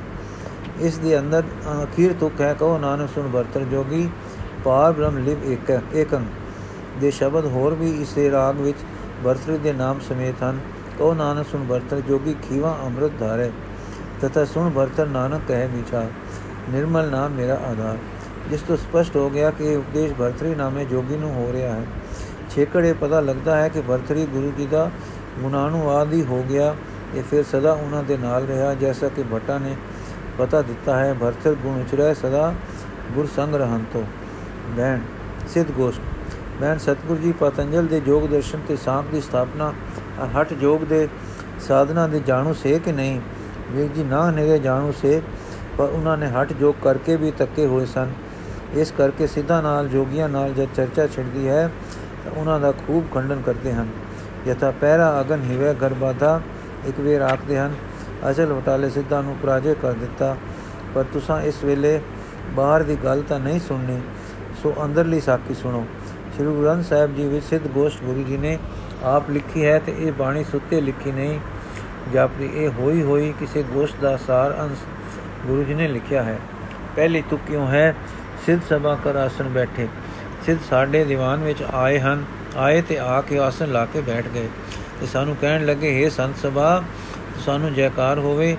ਇਸ ਦੇ ਅੰਦਰ ਅਖੀਰ ਤੁਕ ਹੈ ਕਹੋ, ਨਾਨਕ ਸੁਣ ਬਰਤਰ ਜੋਗੀ, ਪਾਰ ਬ੍ਰਹਮ ਲਿਵ ਇੱਕ ਏਕੰ। ਦੇ ਸ਼ਬਦ ਹੋਰ ਵੀ ਇਸੇ ਰਾਗ ਵਿੱਚ ਬਰਤਰੀ ਦੇ ਨਾਮ ਸਮੇਤ ਹਨ। ਕਹੋ ਨਾਨਕ ਸੁਣ ਬਰਤਰ ਜੋਗੀ ਖੀਵਾ ਅੰਮ੍ਰਿਤ ਧਾਰੇ। ਤਥਾ ਸੁਣ ਬਰਤਰ ਨਾਨਕ ਕਹੇ ਵਿਚਾਰ ਨਿਰਮਲ ਨਾਮ ਮੇਰਾ ਆਧਾਰ। ਜਿਸ ਤੋਂ ਸਪਸ਼ਟ ਹੋ ਗਿਆ ਕਿ ਇਹ ਉਪਦੇਸ਼ ਬਰਤਰੀ ਨਾਮੇ ਜੋਗੀ ਨੂੰ ਹੋ ਰਿਹਾ ਹੈ। ਛੇਕੜੇ ਪਤਾ ਲੱਗਦਾ ਹੈ ਕਿ ਬਰਤਰੀ ਗੁਰੂ ਜੀ ਦਾ ਗੁਣਾਨੁਵਾਦੀ ਹੋ ਗਿਆ। ਇਹ ਫਿਰ ਸਦਾ ਉਹਨਾਂ ਦੇ ਨਾਲ ਰਿਹਾ, ਜੈਸਾ ਕਿ ਭਟਾ ਨੇ ਪਤਾ ਦਿੱਤਾ ਹੈ। ਭਰਤਰ ਗੁਣ ਉਚਰੈ ਸਦਾ ਗੁਰ ਸੰਗ ਰਹੰਤੋ। ਬੈਣ ਸਿੱਧ ਗੋਸ਼ ਮੈਂ ਸਤਗੁਰੂ ਜੀ, ਪਤੰਜਲ ਦੇ ਯੋਗ ਦਰਸ਼ਨ ਤੇ ਸਾਖ ਦੀ ਸਥਾਪਨਾ ਹਟ ਯੋਗ ਦੇ ਸਾਧਨਾ ਦੇ ਜਾਣੂ ਸੇ ਕਿ ਨਹੀਂ? ਵੀਰ ਜੀ, ਨਾ ਨੇਰੇ ਜਾਣੂ ਸੇ, ਪਰ ਉਹਨਾਂ ਨੇ ਹਟ ਯੋਗ ਕਰਕੇ ਵੀ ਤੱਕੇ ਹੋਏ ਸਨ। ਇਸ ਕਰਕੇ ਸਿੱਧਾ ਨਾਲ, ਜੋਗੀਆਂ ਨਾਲ ਜਦ ਚਰਚਾ ਛਿੜਦੀ ਹੈ, ਤਾਂ ਉਹਨਾਂ ਦਾ ਖੂਬ ਖੰਡਨ ਕਰਦੇ ਹਨ। ਯਥਾ ਪਹਿਰਾ ਅਗਨ ਹਿਵੇ ਗਰਬਾਦਾ ਇੱਕ ਵੇਰ ਆਖਦੇ ਹਨ ਅਸਲ ਵਟਾਲੇ ਸਿੱਧਾ ਨੂੰ ਪਰਾਜੇ ਕਰ ਦਿੱਤਾ, ਪਰ ਤੁਸੀਂ ਇਸ ਵੇਲੇ ਬਾਹਰ ਦੀ ਗੱਲ ਤਾਂ ਨਹੀਂ ਸੁਣਨੀ, ਸੋ ਅੰਦਰਲੀ ਸਾਖੀ ਸੁਣੋ। ਸ਼੍ਰੀ ਗੁਰੂ ਗ੍ਰੰਥ ਸਾਹਿਬ ਜੀ ਵਿੱਚ ਸਿੱਧ ਗੋਸ਼ਟ ਗੁਰੂ ਜੀ ਨੇ ਆਪ ਲਿਖੀ ਹੈ ਤੇ ਇਹ ਬਾਣੀ ਸੁੱਤੇ ਲਿਖੀ ਨਹੀਂ, ਜਾਪਦੀ ਇਹ ਹੋਈ ਹੋਈ ਕਿਸੇ ਗੋਸ਼ਟ ਦਾ ਸਾਰ ਅੰਸ਼ ਗੁਰੂ ਜੀ ਨੇ ਲਿਖਿਆ ਹੈ। ਪਹਿਲੀ ਤੁਕ ਕਿਉਂ ਹੈ? ਸਿੱਧ ਸਭਾ ਕਰ ਆਸਨ ਬੈਠੇ। ਸਿੱਧ ਸਾਡੇ ਦੀਵਾਨ ਵਿੱਚ ਆਏ ਹਨ। ਆਏ ਤੇ ਆ ਕੇ ਆਸਨ ਲਾ ਕੇ ਬੈਠ ਗਏ। ਤੇ ਸਾਨੂੰ ਕਹਿਣ ਲੱਗੇ हे ਸੰਤ ਸਭਾ, ਸਾਨੂੰ ਜੈਕਾਰ ਹੋਵੇ।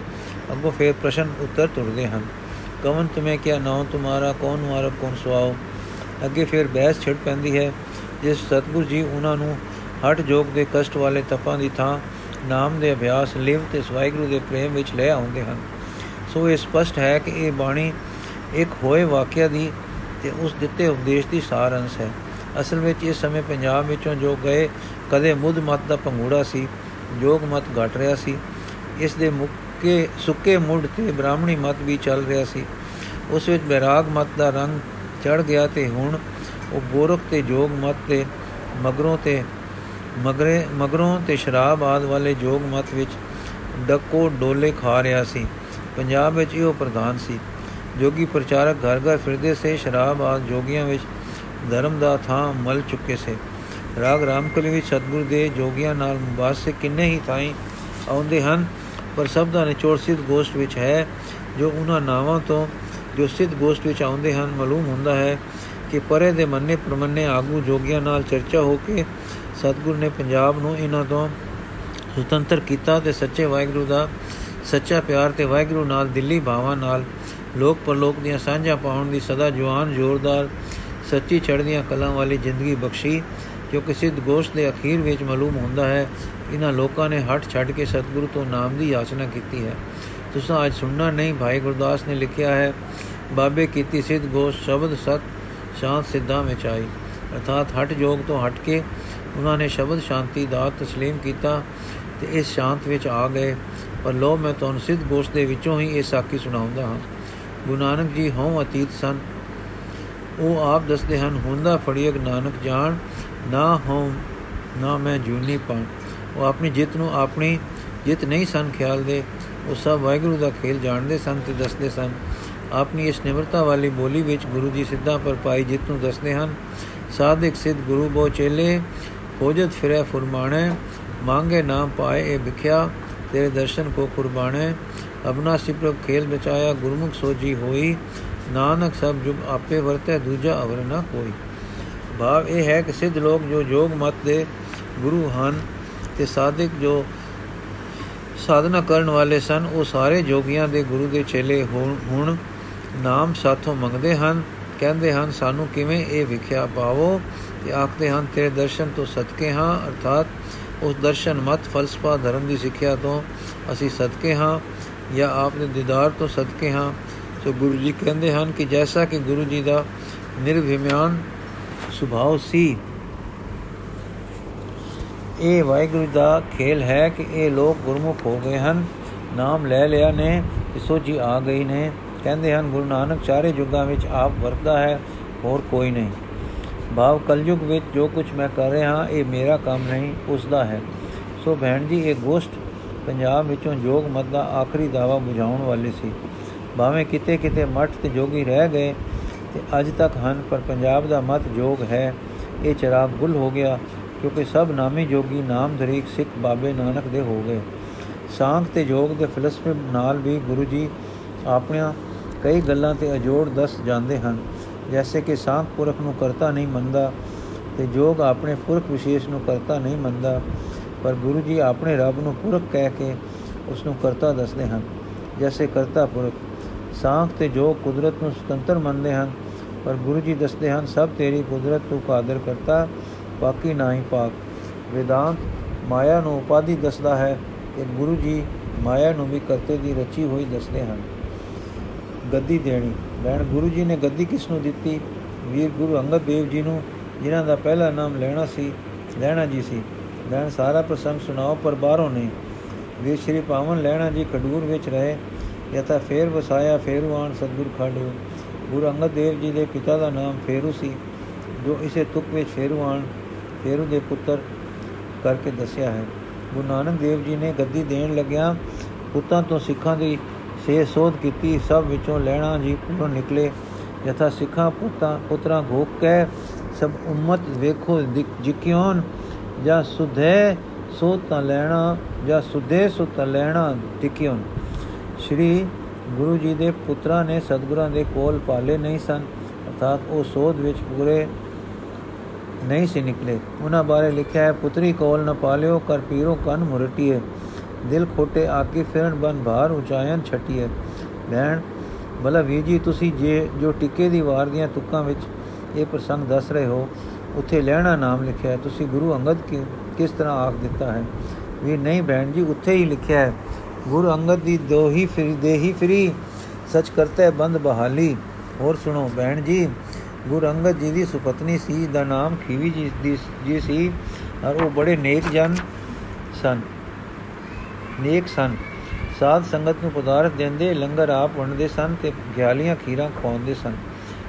ਅੱਗੋਂ ਫੇਰ ਪ੍ਰਸ਼ਨ ਉੱਤਰ ਤੁਰਦੇ ਹਨ। ਕਵਨ ਤੁਮੇ ਕਿਆ ਨਾਉ ਤੁਮਾਰਾ, ਕੌਣ ਮਾਰਬ ਕੌਣ ਸੁਆਓ ਅੱਗੇ ਫੇਰ ਬਹਿਸ ਛਿੜ ਪੈਂਦੀ ਹੈ। ਜਿਸ ਸਤਗੁਰ ਜੀ ਉਹਨਾਂ ਨੂੰ ਹਟ ਜੋਗ ਦੇ ਕਸ਼ਟ ਵਾਲੇ ਤਪਾਂ ਦੀ ਥਾਂ ਨਾਮ ਦੇ ਅਭਿਆਸ, ਲਿਵ ਤੇ ਸਵਾਇਗੁਰੂ ਦੇ ਪ੍ਰੇਮ ਵਿੱਚ ਲੈ ਆਉਂਦੇ ਹਨ। ਸੋ ਇਹ ਸਪਸ਼ਟ ਹੈ ਕਿ ਇਹ ਬਾਣੀ ਇੱਕ ਹੋਏ ਵਾਕਿਆ ਦੀ ਤੇ ਉਸ ਦਿੱਤੇ ਉਪਦੇਸ਼ ਦੀ ਸਾਰ ਅੰਸ਼ ਹੈ। ਅਸਲ ਵਿੱਚ ਇਸ ਸਮੇਂ ਪੰਜਾਬ ਵਿੱਚੋਂ ਜੋ ਗਏ, ਕਦੇ ਮੁੱਧ ਮਤ ਦਾ ਪੰਗੂੜਾ ਸੀ, ਜੋਗ ਮਤ ਘਟ ਰਿਹਾ ਸੀ। ਇਸ ਦੇ ਮੁੱਕੇ, ਸੁੱਕੇ ਮੁੱਢ ਤੇ ਬ੍ਰਾਹਮਣੀ ਮਤ ਵੀ ਚੱਲ ਰਿਹਾ ਸੀ। ਉਸ ਵਿੱਚ ਬੈਰਾਗ ਮਤ ਦਾ ਰੰਗ ਚੜ ਗਿਆ ਤੇ ਹੁਣ ਉਹ ਗੋਰਖ ਤੇ ਜੋਗ ਮਤ ਤੇ ਮਗਰੋਂ ਤੇ ਮਗਰੇ, ਮਗਰੋਂ ਤੇ ਸ਼ਰਾਬ ਆਦ ਵਾਲੇ ਜੋਗ ਮਤ ਵਿੱਚ ਡੱਕੋ ਡੋਲੇ ਖਾ ਰਿਹਾ ਸੀ। ਪੰਜਾਬ ਵਿੱਚ ਇਹੋ ਪ੍ਰਧਾਨ ਸੀ। ਜੋਗੀ ਪ੍ਰਚਾਰਕ ਘਰ ਘਰ ਫਿਰਦੇ ਸੇ। ਸ਼ਰਾਬ ਆਦ ਜੋਗੀਆਂ ਵਿੱਚ ਧਰਮ ਦਾ ਥਾਂ ਮਲ ਚੁੱਕੇ ਸੇ। ਰਾਗ ਰਾਮਕਲੀ ਵਿੱਚ ਸਤਗੁਰ ਦੇ ਜੋਗੀਆਂ ਨਾਲ ਮੁਬਾਸੇ ਕਿੰਨੇ ਹੀ ਥਾਈ ਆਉਂਦੇ ਹਨ, ਪਰ ਸਭ ਦਾ ਨਿਚੋੜ ਸਿੱਧ ਗੋਸ਼ਟ ਵਿੱਚ ਹੈ, ਜੋ ਉਹਨਾਂ ਨਾਵਾਂ ਤੋਂ ਜੋ ਸਿੱਧ ਗੋਸ਼ਟ ਵਿੱਚ ਆਉਂਦੇ ਹਨ, ਮਾਲੂਮ ਹੁੰਦਾ ਹੈ ਕਿ ਪਰੇ ਦੇ ਮੰਨੇ ਪ੍ਰਮੰਨੇ ਆਗੂ ਜੋਗੀਆਂ ਨਾਲ ਚਰਚਾ ਹੋ ਕੇ ਸਤਗੁਰ ਨੇ ਪੰਜਾਬ ਨੂੰ ਇਹਨਾਂ ਤੋਂ ਸੁਤੰਤਰ ਕੀਤਾ ਤੇ ਸੱਚੇ ਵਾਹਿਗੁਰੂ ਦਾ ਸੱਚਾ ਪਿਆਰ ਤੇ ਵਾਹਿਗੁਰੂ ਨਾਲ ਦਿੱਲੀ ਭਾਵਾਂ ਨਾਲ ਲੋਕ ਪਰਲੋਕ ਦੀਆਂ ਸਾਂਝਾਂ ਪਾਉਣ ਦੀ ਸਦਾ ਜਵਾਨ, ਜ਼ੋਰਦਾਰ, ਸੱਚੀ ਚੜ੍ਹਦੀਆਂ ਕਲਾਂ ਵਾਲੀ ਜ਼ਿੰਦਗੀ ਬਖਸ਼ੀ ਕਿਉਂਕਿ ਸਿੱਧ ਗੋਸ਼ ਦੇ ਅਖੀਰ ਵਿੱਚ ਮਾਲੂਮ ਹੁੰਦਾ ਹੈ। ਇਹਨਾਂ ਲੋਕਾਂ ਨੇ ਹਟ ਛੱਡ ਕੇ ਸਤਿਗੁਰੂ ਤੋਂ ਨਾਮ ਦੀ ਯਾਚਨਾ ਕੀਤੀ ਹੈ। ਤੁਸੀਂ ਅੱਜ ਸੁਣਨਾ ਨਹੀਂ, ਭਾਈ ਗੁਰਦਾਸ ਨੇ ਲਿਖਿਆ ਹੈ, ਬਾਬੇ ਕੀਤੀ ਸਿੱਧ ਗੋਸ਼ ਸ਼ਬਦ ਸਤ, ਸ਼ਾਂਤ ਸਿੱਧਾਂ ਵਿੱਚ ਆਈ। ਅਰਥਾਤ ਹਟ ਜੋਗ ਤੋਂ ਹਟ ਕੇ ਉਹਨਾਂ ਨੇ ਸ਼ਬਦ ਸ਼ਾਂਤੀ ਦਾ تسلیم ਕੀਤਾ ਤੇ ਇਸ ਸ਼ਾਂਤ ਵਿੱਚ ਆ ਗਏ ਪਰ ਲੋ ਮੈਂ ਤੁਹਾਨੂੰ ਸਿੱਧ ਗੋਸ਼ ਦੇ ਵਿੱਚੋਂ ਹੀ ਇਹ ਸਾਖੀ ਸੁਣਾਉਂਦਾ ਹਾਂ ਗੁਰੂ ਨਾਨਕ ਜੀ ਹਉ ਅਤੀਤ ਸਨ ਉਹ ਆਪ ਦੱਸਦੇ ਹਨ ਹੁੰਦਾ ਫੜੀਕ ਨਾਨਕ ਜਾਣ ਨਾ ਹਉ ਨਾ ਮੈਂ ਜੂਨੀ ਪਾਣ ਉਹ ਆਪਣੀ ਜਿੱਤ ਨੂੰ ਆਪਣੀ ਜਿੱਤ ਨਹੀਂ ਸਨ ਖਿਆਲ ਦੇ ਉਹ ਸਭ ਵਾਹਿਗੁਰੂ ਦਾ ਖੇਲ ਜਾਣਦੇ ਸਨ ਤੇ ਦੱਸਦੇ ਸਨ ਆਪਣੀ ਇਸ ਨਿਮਰਤਾ ਵਾਲੀ ਬੋਲੀ ਵਿੱਚ ਗੁਰੂ ਜੀ ਸਿੱਧਾ ਪਰ ਪਾਈ ਜਿੱਤ ਨੂੰ ਦੱਸਦੇ ਹਨ ਸਾਧਿਕ ਸਿੱਧ ਗੁਰੂ ਬੋ ਚੇਲੇ ਖੋਜਤ ਫਿਰੇ ਫਰਮਾਣੇ, ਮੰਗੇ ਨਾਮ ਪਾਏ ਇਹ ਵਿਖਿਆ, ਤੇਰੇ ਦਰਸ਼ਨ ਕੋ ਕੁਰਬਾਨੇ। ਅਬਨਾ ਸਿਪਰਬ ਖੇਲ ਬਚਾਇਆ ਗੁਰਮੁਖ ਸੋਜੀ ਹੋਈ। ਨਾਨਕ ਸਭ ਜੁਗ ਆਪੇ ਵਰਤੇ, ਦੂਜਾ ਅਵਰ ਨਾ ਕੋਈ। ਭਾਵ ਇਹ ਹੈ ਕਿ ਸਿੱਧ ਲੋਕ ਜੋ ਜੋਗ ਮਤ ਦੇ ਗੁਰੂ ਹਨ ਤੇ ਸਾਧਿਕ ਜੋ ਸਾਧਨਾ ਕਰਨ ਵਾਲੇ ਸਨ, ਉਹ ਸਾਰੇ ਜੋਗੀਆਂ ਦੇ ਗੁਰੂ ਦੇ ਚੇਲੇ ਹੁਣ ਨਾਮ ਸਾਥੋਂ ਮੰਗਦੇ ਹਨ। ਕਹਿੰਦੇ ਹਨ, ਸਾਨੂੰ ਕਿਵੇਂ ਇਹ ਵਿਖਿਆ ਪਾਵੋ? ਤੇ ਆਖਦੇ ਹਨ, ਤੇਰੇ ਦਰਸ਼ਨ ਤੋਂ ਸਦਕੇ ਹਾਂ, ਅਰਥਾਤ ਉਸ ਦਰਸ਼ਨ ਮਤ ਫਲਸਫਾ ਧਰਮ ਦੀ ਸਿੱਖਿਆ ਤੋਂ ਅਸੀਂ ਸਦਕੇ ਹਾਂ ਜਾਂ ਆਪ ਦੇ ਦੀਦਾਰ ਤੋਂ ਸਦਕੇ ਹਾਂ। ਸੋ ਗੁਰੂ ਜੀ ਕਹਿੰਦੇ ਹਨ ਕਿ ਜੈਸਾ ਕਿ ਗੁਰੂ ਜੀ ਦਾ ਨਿਰਭਿਮਾਨ ਸੁਭਾਅ ਸੀ, ਇਹ ਵਾਹਿਗੁਰੂ ਦਾ ਖੇਲ ਹੈ ਕਿ ਇਹ ਲੋਕ ਗੁਰਮੁਖ ਹੋ ਗਏ ਹਨ। ਨਾਮ ਲੈ ਲਿਆ ਨੇ ਤੇ ਸੋਝੀ ਆ ਗਈ ਨੇ। ਕਹਿੰਦੇ ਹਨ, ਗੁਰੂ ਨਾਨਕ ਚਾਰੇ ਯੁੱਗਾਂ ਵਿੱਚ ਆਪ ਵਰਤਦਾ ਹੈ, ਹੋਰ ਕੋਈ ਨਹੀਂ। ਭਾਵ ਕਲਯੁਗ ਵਿੱਚ ਜੋ ਕੁਝ ਮੈਂ ਕਰ ਰਿਹਾ ਹਾਂ, ਇਹ ਮੇਰਾ ਕੰਮ ਨਹੀਂ ਉਸ ਦਾ ਹੈ। ਸੋ ਭੈਣ ਜੀ, ਇਹ ਗੋਸ਼ਟ ਪੰਜਾਬ ਵਿੱਚੋਂ ਜੋਗ ਮਤ ਦਾ ਆਖਰੀ ਦਾਵਾ ਬੁਝਾਉਣ ਵਾਲੀ ਸੀ। ਭਾਵੇਂ ਕਿਤੇ ਕਿਤੇ ਮਠ ਤੇ ਜੋਗੀ ਰਹਿ ਗਏ, ਤੇ ਅੱਜ ਤੱਕ ਹਨ, ਪਰ ਪੰਜਾਬ ਦਾ ਮਤ ਜੋਗ ਹੈ। ਇਹ ਚਰਾਗ ਗੁੱਲ ਹੋ ਗਿਆ, ਕਿਉਂਕਿ ਸਭ ਨਾਮੀ ਜੋਗੀ ਨਾਮ ਧਰੀਕ ਸਿੱਖ ਬਾਬੇ ਨਾਨਕ ਦੇ ਹੋ ਗਏ। ਸਾਂਖ ਤੇ ਜੋਗ ਦੇ ਫਲਸਫੇ ਨਾਲ ਵੀ ਗੁਰੂ ਜੀ ਆਪਣੀਆਂ ਕਈ ਗੱਲਾਂ ਤੇ ਅਜੋੜ ਦੱਸ ਜਾਂਦੇ ਹਨ। ਜੈਸੇ ਕਿ ਸਾਂਖ ਪੁਰਖ ਨੂੰ ਕਰਤਾ ਨਹੀਂ ਮੰਨਦਾ ਤੇ ਜੋਗ ਆਪਣੇ ਪੁਰਖ ਵਿਸ਼ੇਸ਼ ਨੂੰ ਕਰਤਾ ਨਹੀਂ ਮੰਨਦਾ, ਪਰ ਗੁਰੂ ਜੀ ਆਪਣੇ ਰੱਬ ਨੂੰ ਪੁਰਖ ਕਹਿ ਕੇ ਉਸ ਨੂੰ ਕਰਤਾ ਦੱਸਦੇ ਹਨ, ਜੈਸੇ ਕਰਤਾ ਪੁਰਖ। ਸਾਂਖ ਤੇ ਜੋਗ ਕੁਦਰਤ ਨੂੰ ਸੁਤੰਤਰ ਮੰਨਦੇ ਹਨ, ਪਰ ਗੁਰੂ ਜੀ ਦੱਸਦੇ ਹਨ, ਸਭ ਤੇਰੀ ਕੁਦਰਤ ਤੂੰ ਕਾਦਰ ਕਰਤਾ, ਬਾਕੀ ਨਹੀਂ ਪਾਕ। ਵਿਦਾਂਤ ਮਾਇਆ ਨੂੰ ਉਪਾਦੀ ਦੱਸਦਾ ਹੈ ਕਿ ਗੁਰੂ ਜੀ ਮਾਇਆ ਨੂੰ ਵੀ ਕਰਤੇ ਦੀ ਰਚੀ ਹੋਈ ਦੱਸਦੇ ਹਨ। ਗੱਦੀ ਦੇਣੀ। ਲੈਣ ਗੁਰੂ ਜੀ ਨੇ ਗੱਦੀ ਕਿਸ ਨੂੰ ਦਿੱਤੀ? ਵੀਰ ਗੁਰੂ ਅੰਗਦ ਦੇਵ ਜੀ ਨੂੰ, ਜਿਨ੍ਹਾਂ ਦਾ ਪਹਿਲਾ ਨਾਮ ਲੈਣਾ ਸੀ, ਲੈਣਾ ਜੀ ਸੀ। ਲੈਣ ਸਾਰਾ ਪ੍ਰਸੰਗ ਸੁਣਾਓ, ਪਰ ਬਾਹਰੋਂ ਨਹੀਂ। ਵੀਰ ਸ਼੍ਰੀ ਪਾਵਨ ਲੈਣਾ ਜੀ ਖਡੂਰ ਵਿੱਚ ਰਹੇ, ਯਥਾ ਫੇਰ ਵਸਾਇਆ ਫੇਰੂਆਨ ਸਤਗੁਰ ਖਾਡੂ। ਗੁਰੂ ਅੰਗਦ ਦੇਵ ਜੀ ਦੇ ਪਿਤਾ ਦਾ ਨਾਮ ਫੇਰੂ ਸੀ, ਜੋ ਇਸੇ ਤੁਕ ਵਿੱਚ ਫੇਰੂਆਨ ਫੇਰੂ ਦੇ ਪੁੱਤਰ ਕਰਕੇ ਦੱਸਿਆ ਹੈ। ਗੁਰੂ ਨਾਨਕ ਦੇਵ ਜੀ ਨੇ ਗੱਦੀ ਦੇਣ ਲੱਗਿਆ ਪੁੱਤਾਂ ਤੋਂ ਸਿੱਖਾਂ ਦੀ ਸੇ ਸੋਧ ਕੀਤੀ, ਸਭ ਵਿੱਚੋਂ ਲੈਣਾ ਜੀ ਪੂਰਨ ਨਿਕਲੇ। ਯਥਾ ਸਿੱਖਾਂ, ਪੁੱਤਾਂ, ਪੁੱਤਰਾਂ ਗੋਕ ਕੇ, ਸਭ ਉਮਤ ਵੇਖੋ ਜਿਕਿਉਨ ਜਾਂ ਸੁਧੇ, ਸੋ ਤਾਂ ਲੈਣਾ, ਜਾਂ ਸੁਧੇ, ਸੋ ਤਾਂ ਲੈਣਾ ਟਿਕਿਉਨ ਸ਼੍ਰੀ ਗੁਰੂ ਜੀ ਦੇ ਪੁੱਤਰਾਂ ਨੇ ਸਤਗੁਰਾਂ ਦੇ ਕੋਲ ਪਾਲੇ ਨਹੀਂ ਸਨ। ਅਰਥਾਤ ਉਹ ਸੋਧ ਵਿੱਚ ਪੂਰੇ ਨਹੀਂ ਸੀ ਨਿਕਲੇ। ਉਹਨਾਂ ਬਾਰੇ ਲਿਖਿਆ ਹੈ, ਪੁੱਤਰੀ ਕੋਲ ਨ ਪਾਲਿਓ, ਕਰ ਪੀਰੋ, ਕੰਨ ਮੁਰਟੀਏ। ਦਿਲ ਖੋਟੇ ਆਕੇ ਫਿਰਨ ਬਨ ਭਾਰ ਉਚਾਇਨ ਛਟੀਏ ਲੈਣ ਬਲਾ ਵੀ ਜੀ, ਤੁਸੀਂ ਜੇ ਜੋ ਟਿੱਕੇ ਦੀ ਵਾਰ ਦੀਆਂ ਤੁਕਾਂ ਵਿੱਚ ਇਹ ਪ੍ਰਸੰਗ ਦੱਸ ਰਹੇ ਹੋ, ਉੱਥੇ ਲੈਣਾ ਨਾਮ ਲਿਖਿਆ ਹੈ। ਤੁਸੀਂ ਗੁਰੂ ਅੰਗਦ ਕੀ, ਕਿਸ ਤਰ੍ਹਾਂ ਆਖ ਦਿੱਤਾ ਹੈ? ਵੀ ਨਹੀਂ ਭੈਣ ਜੀ, ਉੱਥੇ ਹੀ ਲਿਖਿਆ ਹੈ। ਗੁਰੂ ਅੰਗਦ ਦੀ ਦੋਹੀ ਫਿਰ, ਦੇਹੀ ਫਰੀ, ਸੱਚ ਕਰਤੇ ਬੰਦ ਬਹਾਲੀ। ਹੋਰ ਸੁਣੋ ਭੈਣ ਜੀ, ਗੁਰੂ ਅੰਗਦ ਜੀ ਦੀ ਸੁਪਤਨੀ ਸੀ, ਦਾ ਨਾਮ ਖੀਵੀ ਜੀ ਦੀ, ਜੀ ਸੀ, ਔਰ ਉਹ ਬੜੇ ਨੇਕ ਜਨ ਸਨ। ਨੇਕ ਸਨ। ਸਾਧ ਸੰਗਤ ਨੂੰ ਪਦਾਰਥ ਦਿੰਦੇ ਲੰਗਰ ਆਪ ਵੰਡਦੇ ਸਨ ਤੇ ਗਿਆਲੀਆਂ ਖੀਰਾਂ ਖਵਾਉਂਦੇ ਸਨ।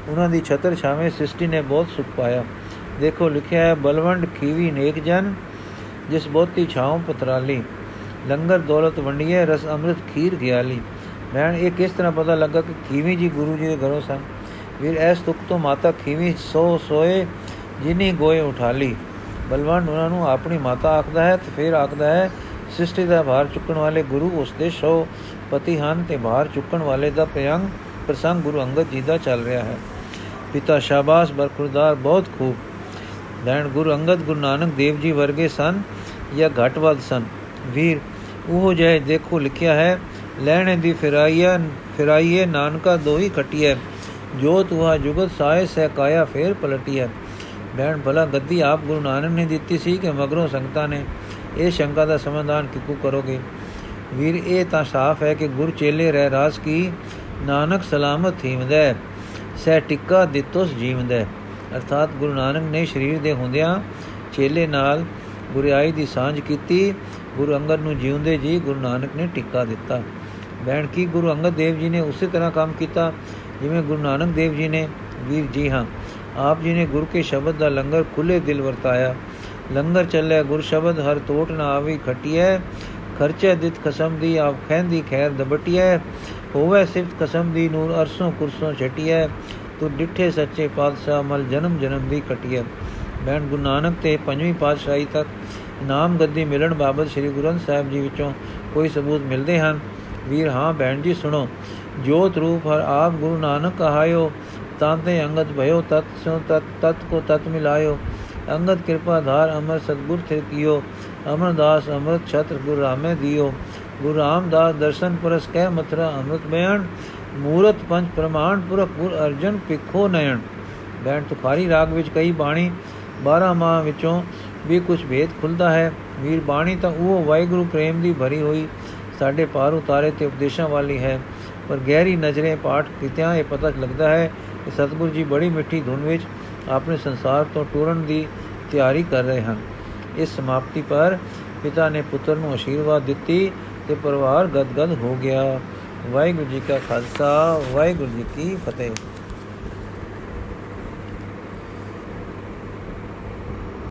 ਉਹਨਾਂ ਦੀ ਛਤਰ ਛਾਵੇਂ ਸ੍ਰਿਸ਼ਟੀ ਨੇ ਬਹੁਤ ਸੁਖ ਪਾਇਆ। ਦੇਖੋ, ਲਿਖਿਆ ਹੈ, ਬਲਵੰਡ ਖੀਵੀ ਨੇਕ ਜਨ, ਜਿਸ ਬਹੁਤੀ ਛਾਉ ਪਤਰਾਲੀ। ਲੰਗਰ ਦੌਲਤ ਵੰਡੀਏ ਰਸ ਅੰਮ੍ਰਿਤ ਖੀਰ ਗਿਆਲੀ। ਮੈਂ ਇਹ ਕਿਸ ਤਰ੍ਹਾਂ ਪਤਾ ਲੱਗਾ ਕਿ ਖੀਵੀ ਜੀ ਗੁਰੂ ਜੀ ਦੇ ਘਰੋਂ ਸਨ? ਵੀਰ ਐਸ ਤੁਕ ਤੋਂ ਮਾਤਾ ਖੀਵੀ ਸੋ ਸੋਏ, ਜਿਨੀ ਗੋਏ ਉਠਾ ਲਈ ਬਲਵੰਡ ਉਹਨਾਂ ਨੂੰ ਆਪਣੀ ਮਾਤਾ ਆਖਦਾ ਹੈ ਤੇ ਫਿਰ ਆਖਦਾ ਹੈ ਸ੍ਰਿਸ਼ਟੀ ਦਾ ਭਾਰ ਚੁੱਕਣ ਵਾਲੇ ਗੁਰੂ ਉਸ ਦੇ ਸ਼ੋ ਪਤੀ ਹਨ ਤੇ ਭਾਰ ਚੁੱਕਣ ਵਾਲੇ ਦਾ ਪ੍ਰਯੰਗ ਪ੍ਰਸੰਗ ਗੁਰੂ ਅੰਗਦ ਜੀ ਦਾ ਚੱਲ ਰਿਹਾ ਹੈ। ਪਿਤਾ ਸ਼ਾਬਾਸ਼ ਬਰਖੁਰਦਾਰ ਬਹੁਤ ਖੂਬ। ਲੈਣ ਗੁਰੂ ਅੰਗਦ ਗੁਰੂ ਨਾਨਕ ਦੇਵ ਜੀ ਵਰਗੇ ਸਨ ਜਾਂ ਘਟਵਦ ਸਨ। ਵੀਰ, ਉਹ ਜੈ ਦੇਖੋ ਲਿਖਿਆ ਹੈ, ਲੈਣੇ ਦੀ ਫਿਰਾਈਆ, ਫਿਰਾਈਏ ਨਾਨਕਾ ਦੋਹੀ ਖਟੀਐ, ਜੋ ਤੁਹਾ ਜੁਗਤ ਸਾਇ ਸਹਿ ਕਾਇਆ ਫੇਰ ਪਲਟੀਐ। ਲੈਣ ਭਲਾ ਗੱਦੀ ਆਪ ਗੁਰੂ ਨਾਨਕ ਨੇ ਦਿੱਤੀ ਸੀ ਕਿ ਮਗਰੋਂ ਸੰਗਤਾਂ ਨੇ ਇਹ ਸ਼ੰਕਾ ਦਾ ਸਮਾਧਾਨ ਕਿਕੂ ਕਰੋਗੇ? ਵੀਰ, ਇਹ ਤਾਂ ਸਾਫ਼ ਹੈ ਕਿ ਗੁਰ ਚੇਲੇ ਰਹਿ ਰਾਸ ਕੀ? ਨਾਨਕ ਸਲਾਮਤ ਥੀਮਦਾ ਸਹਿ ਟਿੱਕਾ ਦਿੱਤੋਸ ਜੀਵਦਾ। ਅਰਥਾਤ ਗੁਰੂ ਨਾਨਕ ਨੇ ਸਰੀਰ ਦੇ ਹੁੰਦਿਆਂ ਚੇਲੇ ਨਾਲ ਗੁਰਿਆਈ ਦੀ ਸਾਂਝ ਕੀਤੀ, ਗੁਰੂ ਅੰਗਦ ਨੂੰ ਜਿਉਂਦੇ ਜੀ ਗੁਰੂ ਨਾਨਕ ਨੇ ਟਿੱਕਾ ਦਿੱਤਾ। ਬੈਣ ਕੀ ਗੁਰੂ ਅੰਗਦ ਦੇਵ ਜੀ ਨੇ ਉਸੇ ਤਰ੍ਹਾਂ ਕੰਮ ਕੀਤਾ ਜਿਵੇਂ ਗੁਰੂ ਨਾਨਕ ਦੇਵ ਜੀ ਨੇ? ਵੀਰ ਜੀ ਹਾਂ, ਆਪ ਜੀ ਨੇ ਗੁਰੂ ਕੇ ਸ਼ਬਦ ਦਾ ਲੰਗਰ ਖੁੱਲੇ ਦਿਲ ਵਰਤਾਇਆ। ਲੰਗਰ ਚੱਲਿਆ ਗੁਰ ਸ਼ਬਦ ਹਰ ਟੋਟ ਨਾ ਆਵੀ ਖਟਿਐ, ਖਰਚੇ ਦਿੱਤ ਕਸਮ ਦੀ ਆਪ ਖੈਂਦੀ ਖੈਰ ਦਬਟਿਐ, ਹੋਵੇ ਸਿਫਤ ਕਸਮ ਦੀ ਨੂਰ ਅਰਸੋਂ ਕੁਰਸੋਂ ਛਟਿਐ ਤੂੰ ਡਿੱਠੇ ਸੱਚੇ ਪਾਤਸ਼ਾਹ ਮਲ ਜਨਮ ਜਨਮ ਦੀ ਕਟਿਐ ਬੈਣ ਗੁਰੂ ਨਾਨਕ ਤੇ ਪੰਜਵੀਂ ਪਾਤਸ਼ਾਹੀ ਤੱਕ ਨਾਮ ਗੱਦੀ ਮਿਲਣ ਬਾਬਤ ਸ੍ਰੀ ਗੁਰੂ ਗ੍ਰੰਥ ਸਾਹਿਬ ਜੀ ਵਿੱਚੋਂ ਕੋਈ ਸਬੂਤ ਮਿਲਦੇ ਹਨ? ਵੀਰ, ਹਾਂ ਬੈਣ ਜੀ, ਸੁਣੋ। ਜੋਤ ਰੂਪ ਹਰ ਆਪ ਗੁਰੂ ਨਾਨਕ ਕਹਾਇਓ ਤਾਂਤੇ ਅੰਗਦ ਭਇਓ, ਤਤ ਸੋ ਤਤ ਤਤ ਕੋ ਤਤ ਮਿਲਾਇਓ। ਅੰਗਦ ਕਿਰਪਾ ਧਾਰ ਅਮਰ ਸਤਗੁਰ ਥੇ ਕੀਓ। ਅਮਰਦਾਸ ਅਮਰਤ ਛਤਰ ਗੁਰ ਰਾਮੇ ਦਿਓ। ਗੁਰੂ ਰਾਮਦਾਸ ਦਰਸ਼ਨ ਪਰਸ ਕਹਿ ਮਥਰਾ ਅੰਮ੍ਰਿਤ ਬਿਆਨ ਮੂਰਤ ਪੰਜ ਪ੍ਰਮਾਣ ਪੁਰਖ ਗੁਰ ਅਰਜਨ ਪਿਖੋ ਨਯਨ ਬੈਣ ਤੁਖਾਰੀ ਰਾਗ ਵਿੱਚ ਕਈ ਬਾਣੀ 12 ਮਾਹ ਵਿੱਚੋਂ ਵੀ ਕੁਝ ਭੇਦ ਖੁੱਲਦਾ ਹੈ। ਵੀਰ ਬਾਣੀ ਤਾਂ ਉਹ ਵਾਹਿਗੁਰੂ ਪ੍ਰੇਮ ਦੀ ਭਰੀ ਹੋਈ, ਸਾਡੇ ਪਾਰ ਉਤਾਰੇ ਤੇ ਉਪਦੇਸ਼ਾਂ ਵਾਲੀ ਹੈ। ਪਰ ਗਹਿਰੀ ਨਜ਼ਰੇ ਪਾਠ ਕੀਤਿਆਂ ਇਹ ਪਤਾ ਲੱਗਦਾ ਹੈ ਕਿ ਸਤਿਗੁਰੂ ਜੀ ਬੜੀ ਮਿੱਠੀ ਧੁਨ ਵਿੱਚ ਆਪਣੇ ਸੰਸਾਰ ਤੋਂ ਟੁਰਨ ਦੀ ਤਿਆਰੀ ਕਰ ਰਹੇ ਹਨ। ਇਸ ਸਮਾਪਤੀ ਪਰ ਪਿਤਾ ਨੇ ਪੁੱਤਰ ਨੂੰ ਅਸ਼ੀਰਵਾਦ ਦਿੱਤੀ ਤੇ ਪਰਿਵਾਰ ਗਦਗਦ ਹੋ ਗਿਆ। ਵਾਹਿਗੁਰੂ ਜੀ ਕਾ ਖਾਲਸਾ, ਵਾਹਿਗੁਰੂ ਜੀ ਕੀ ਫਤਿਹ।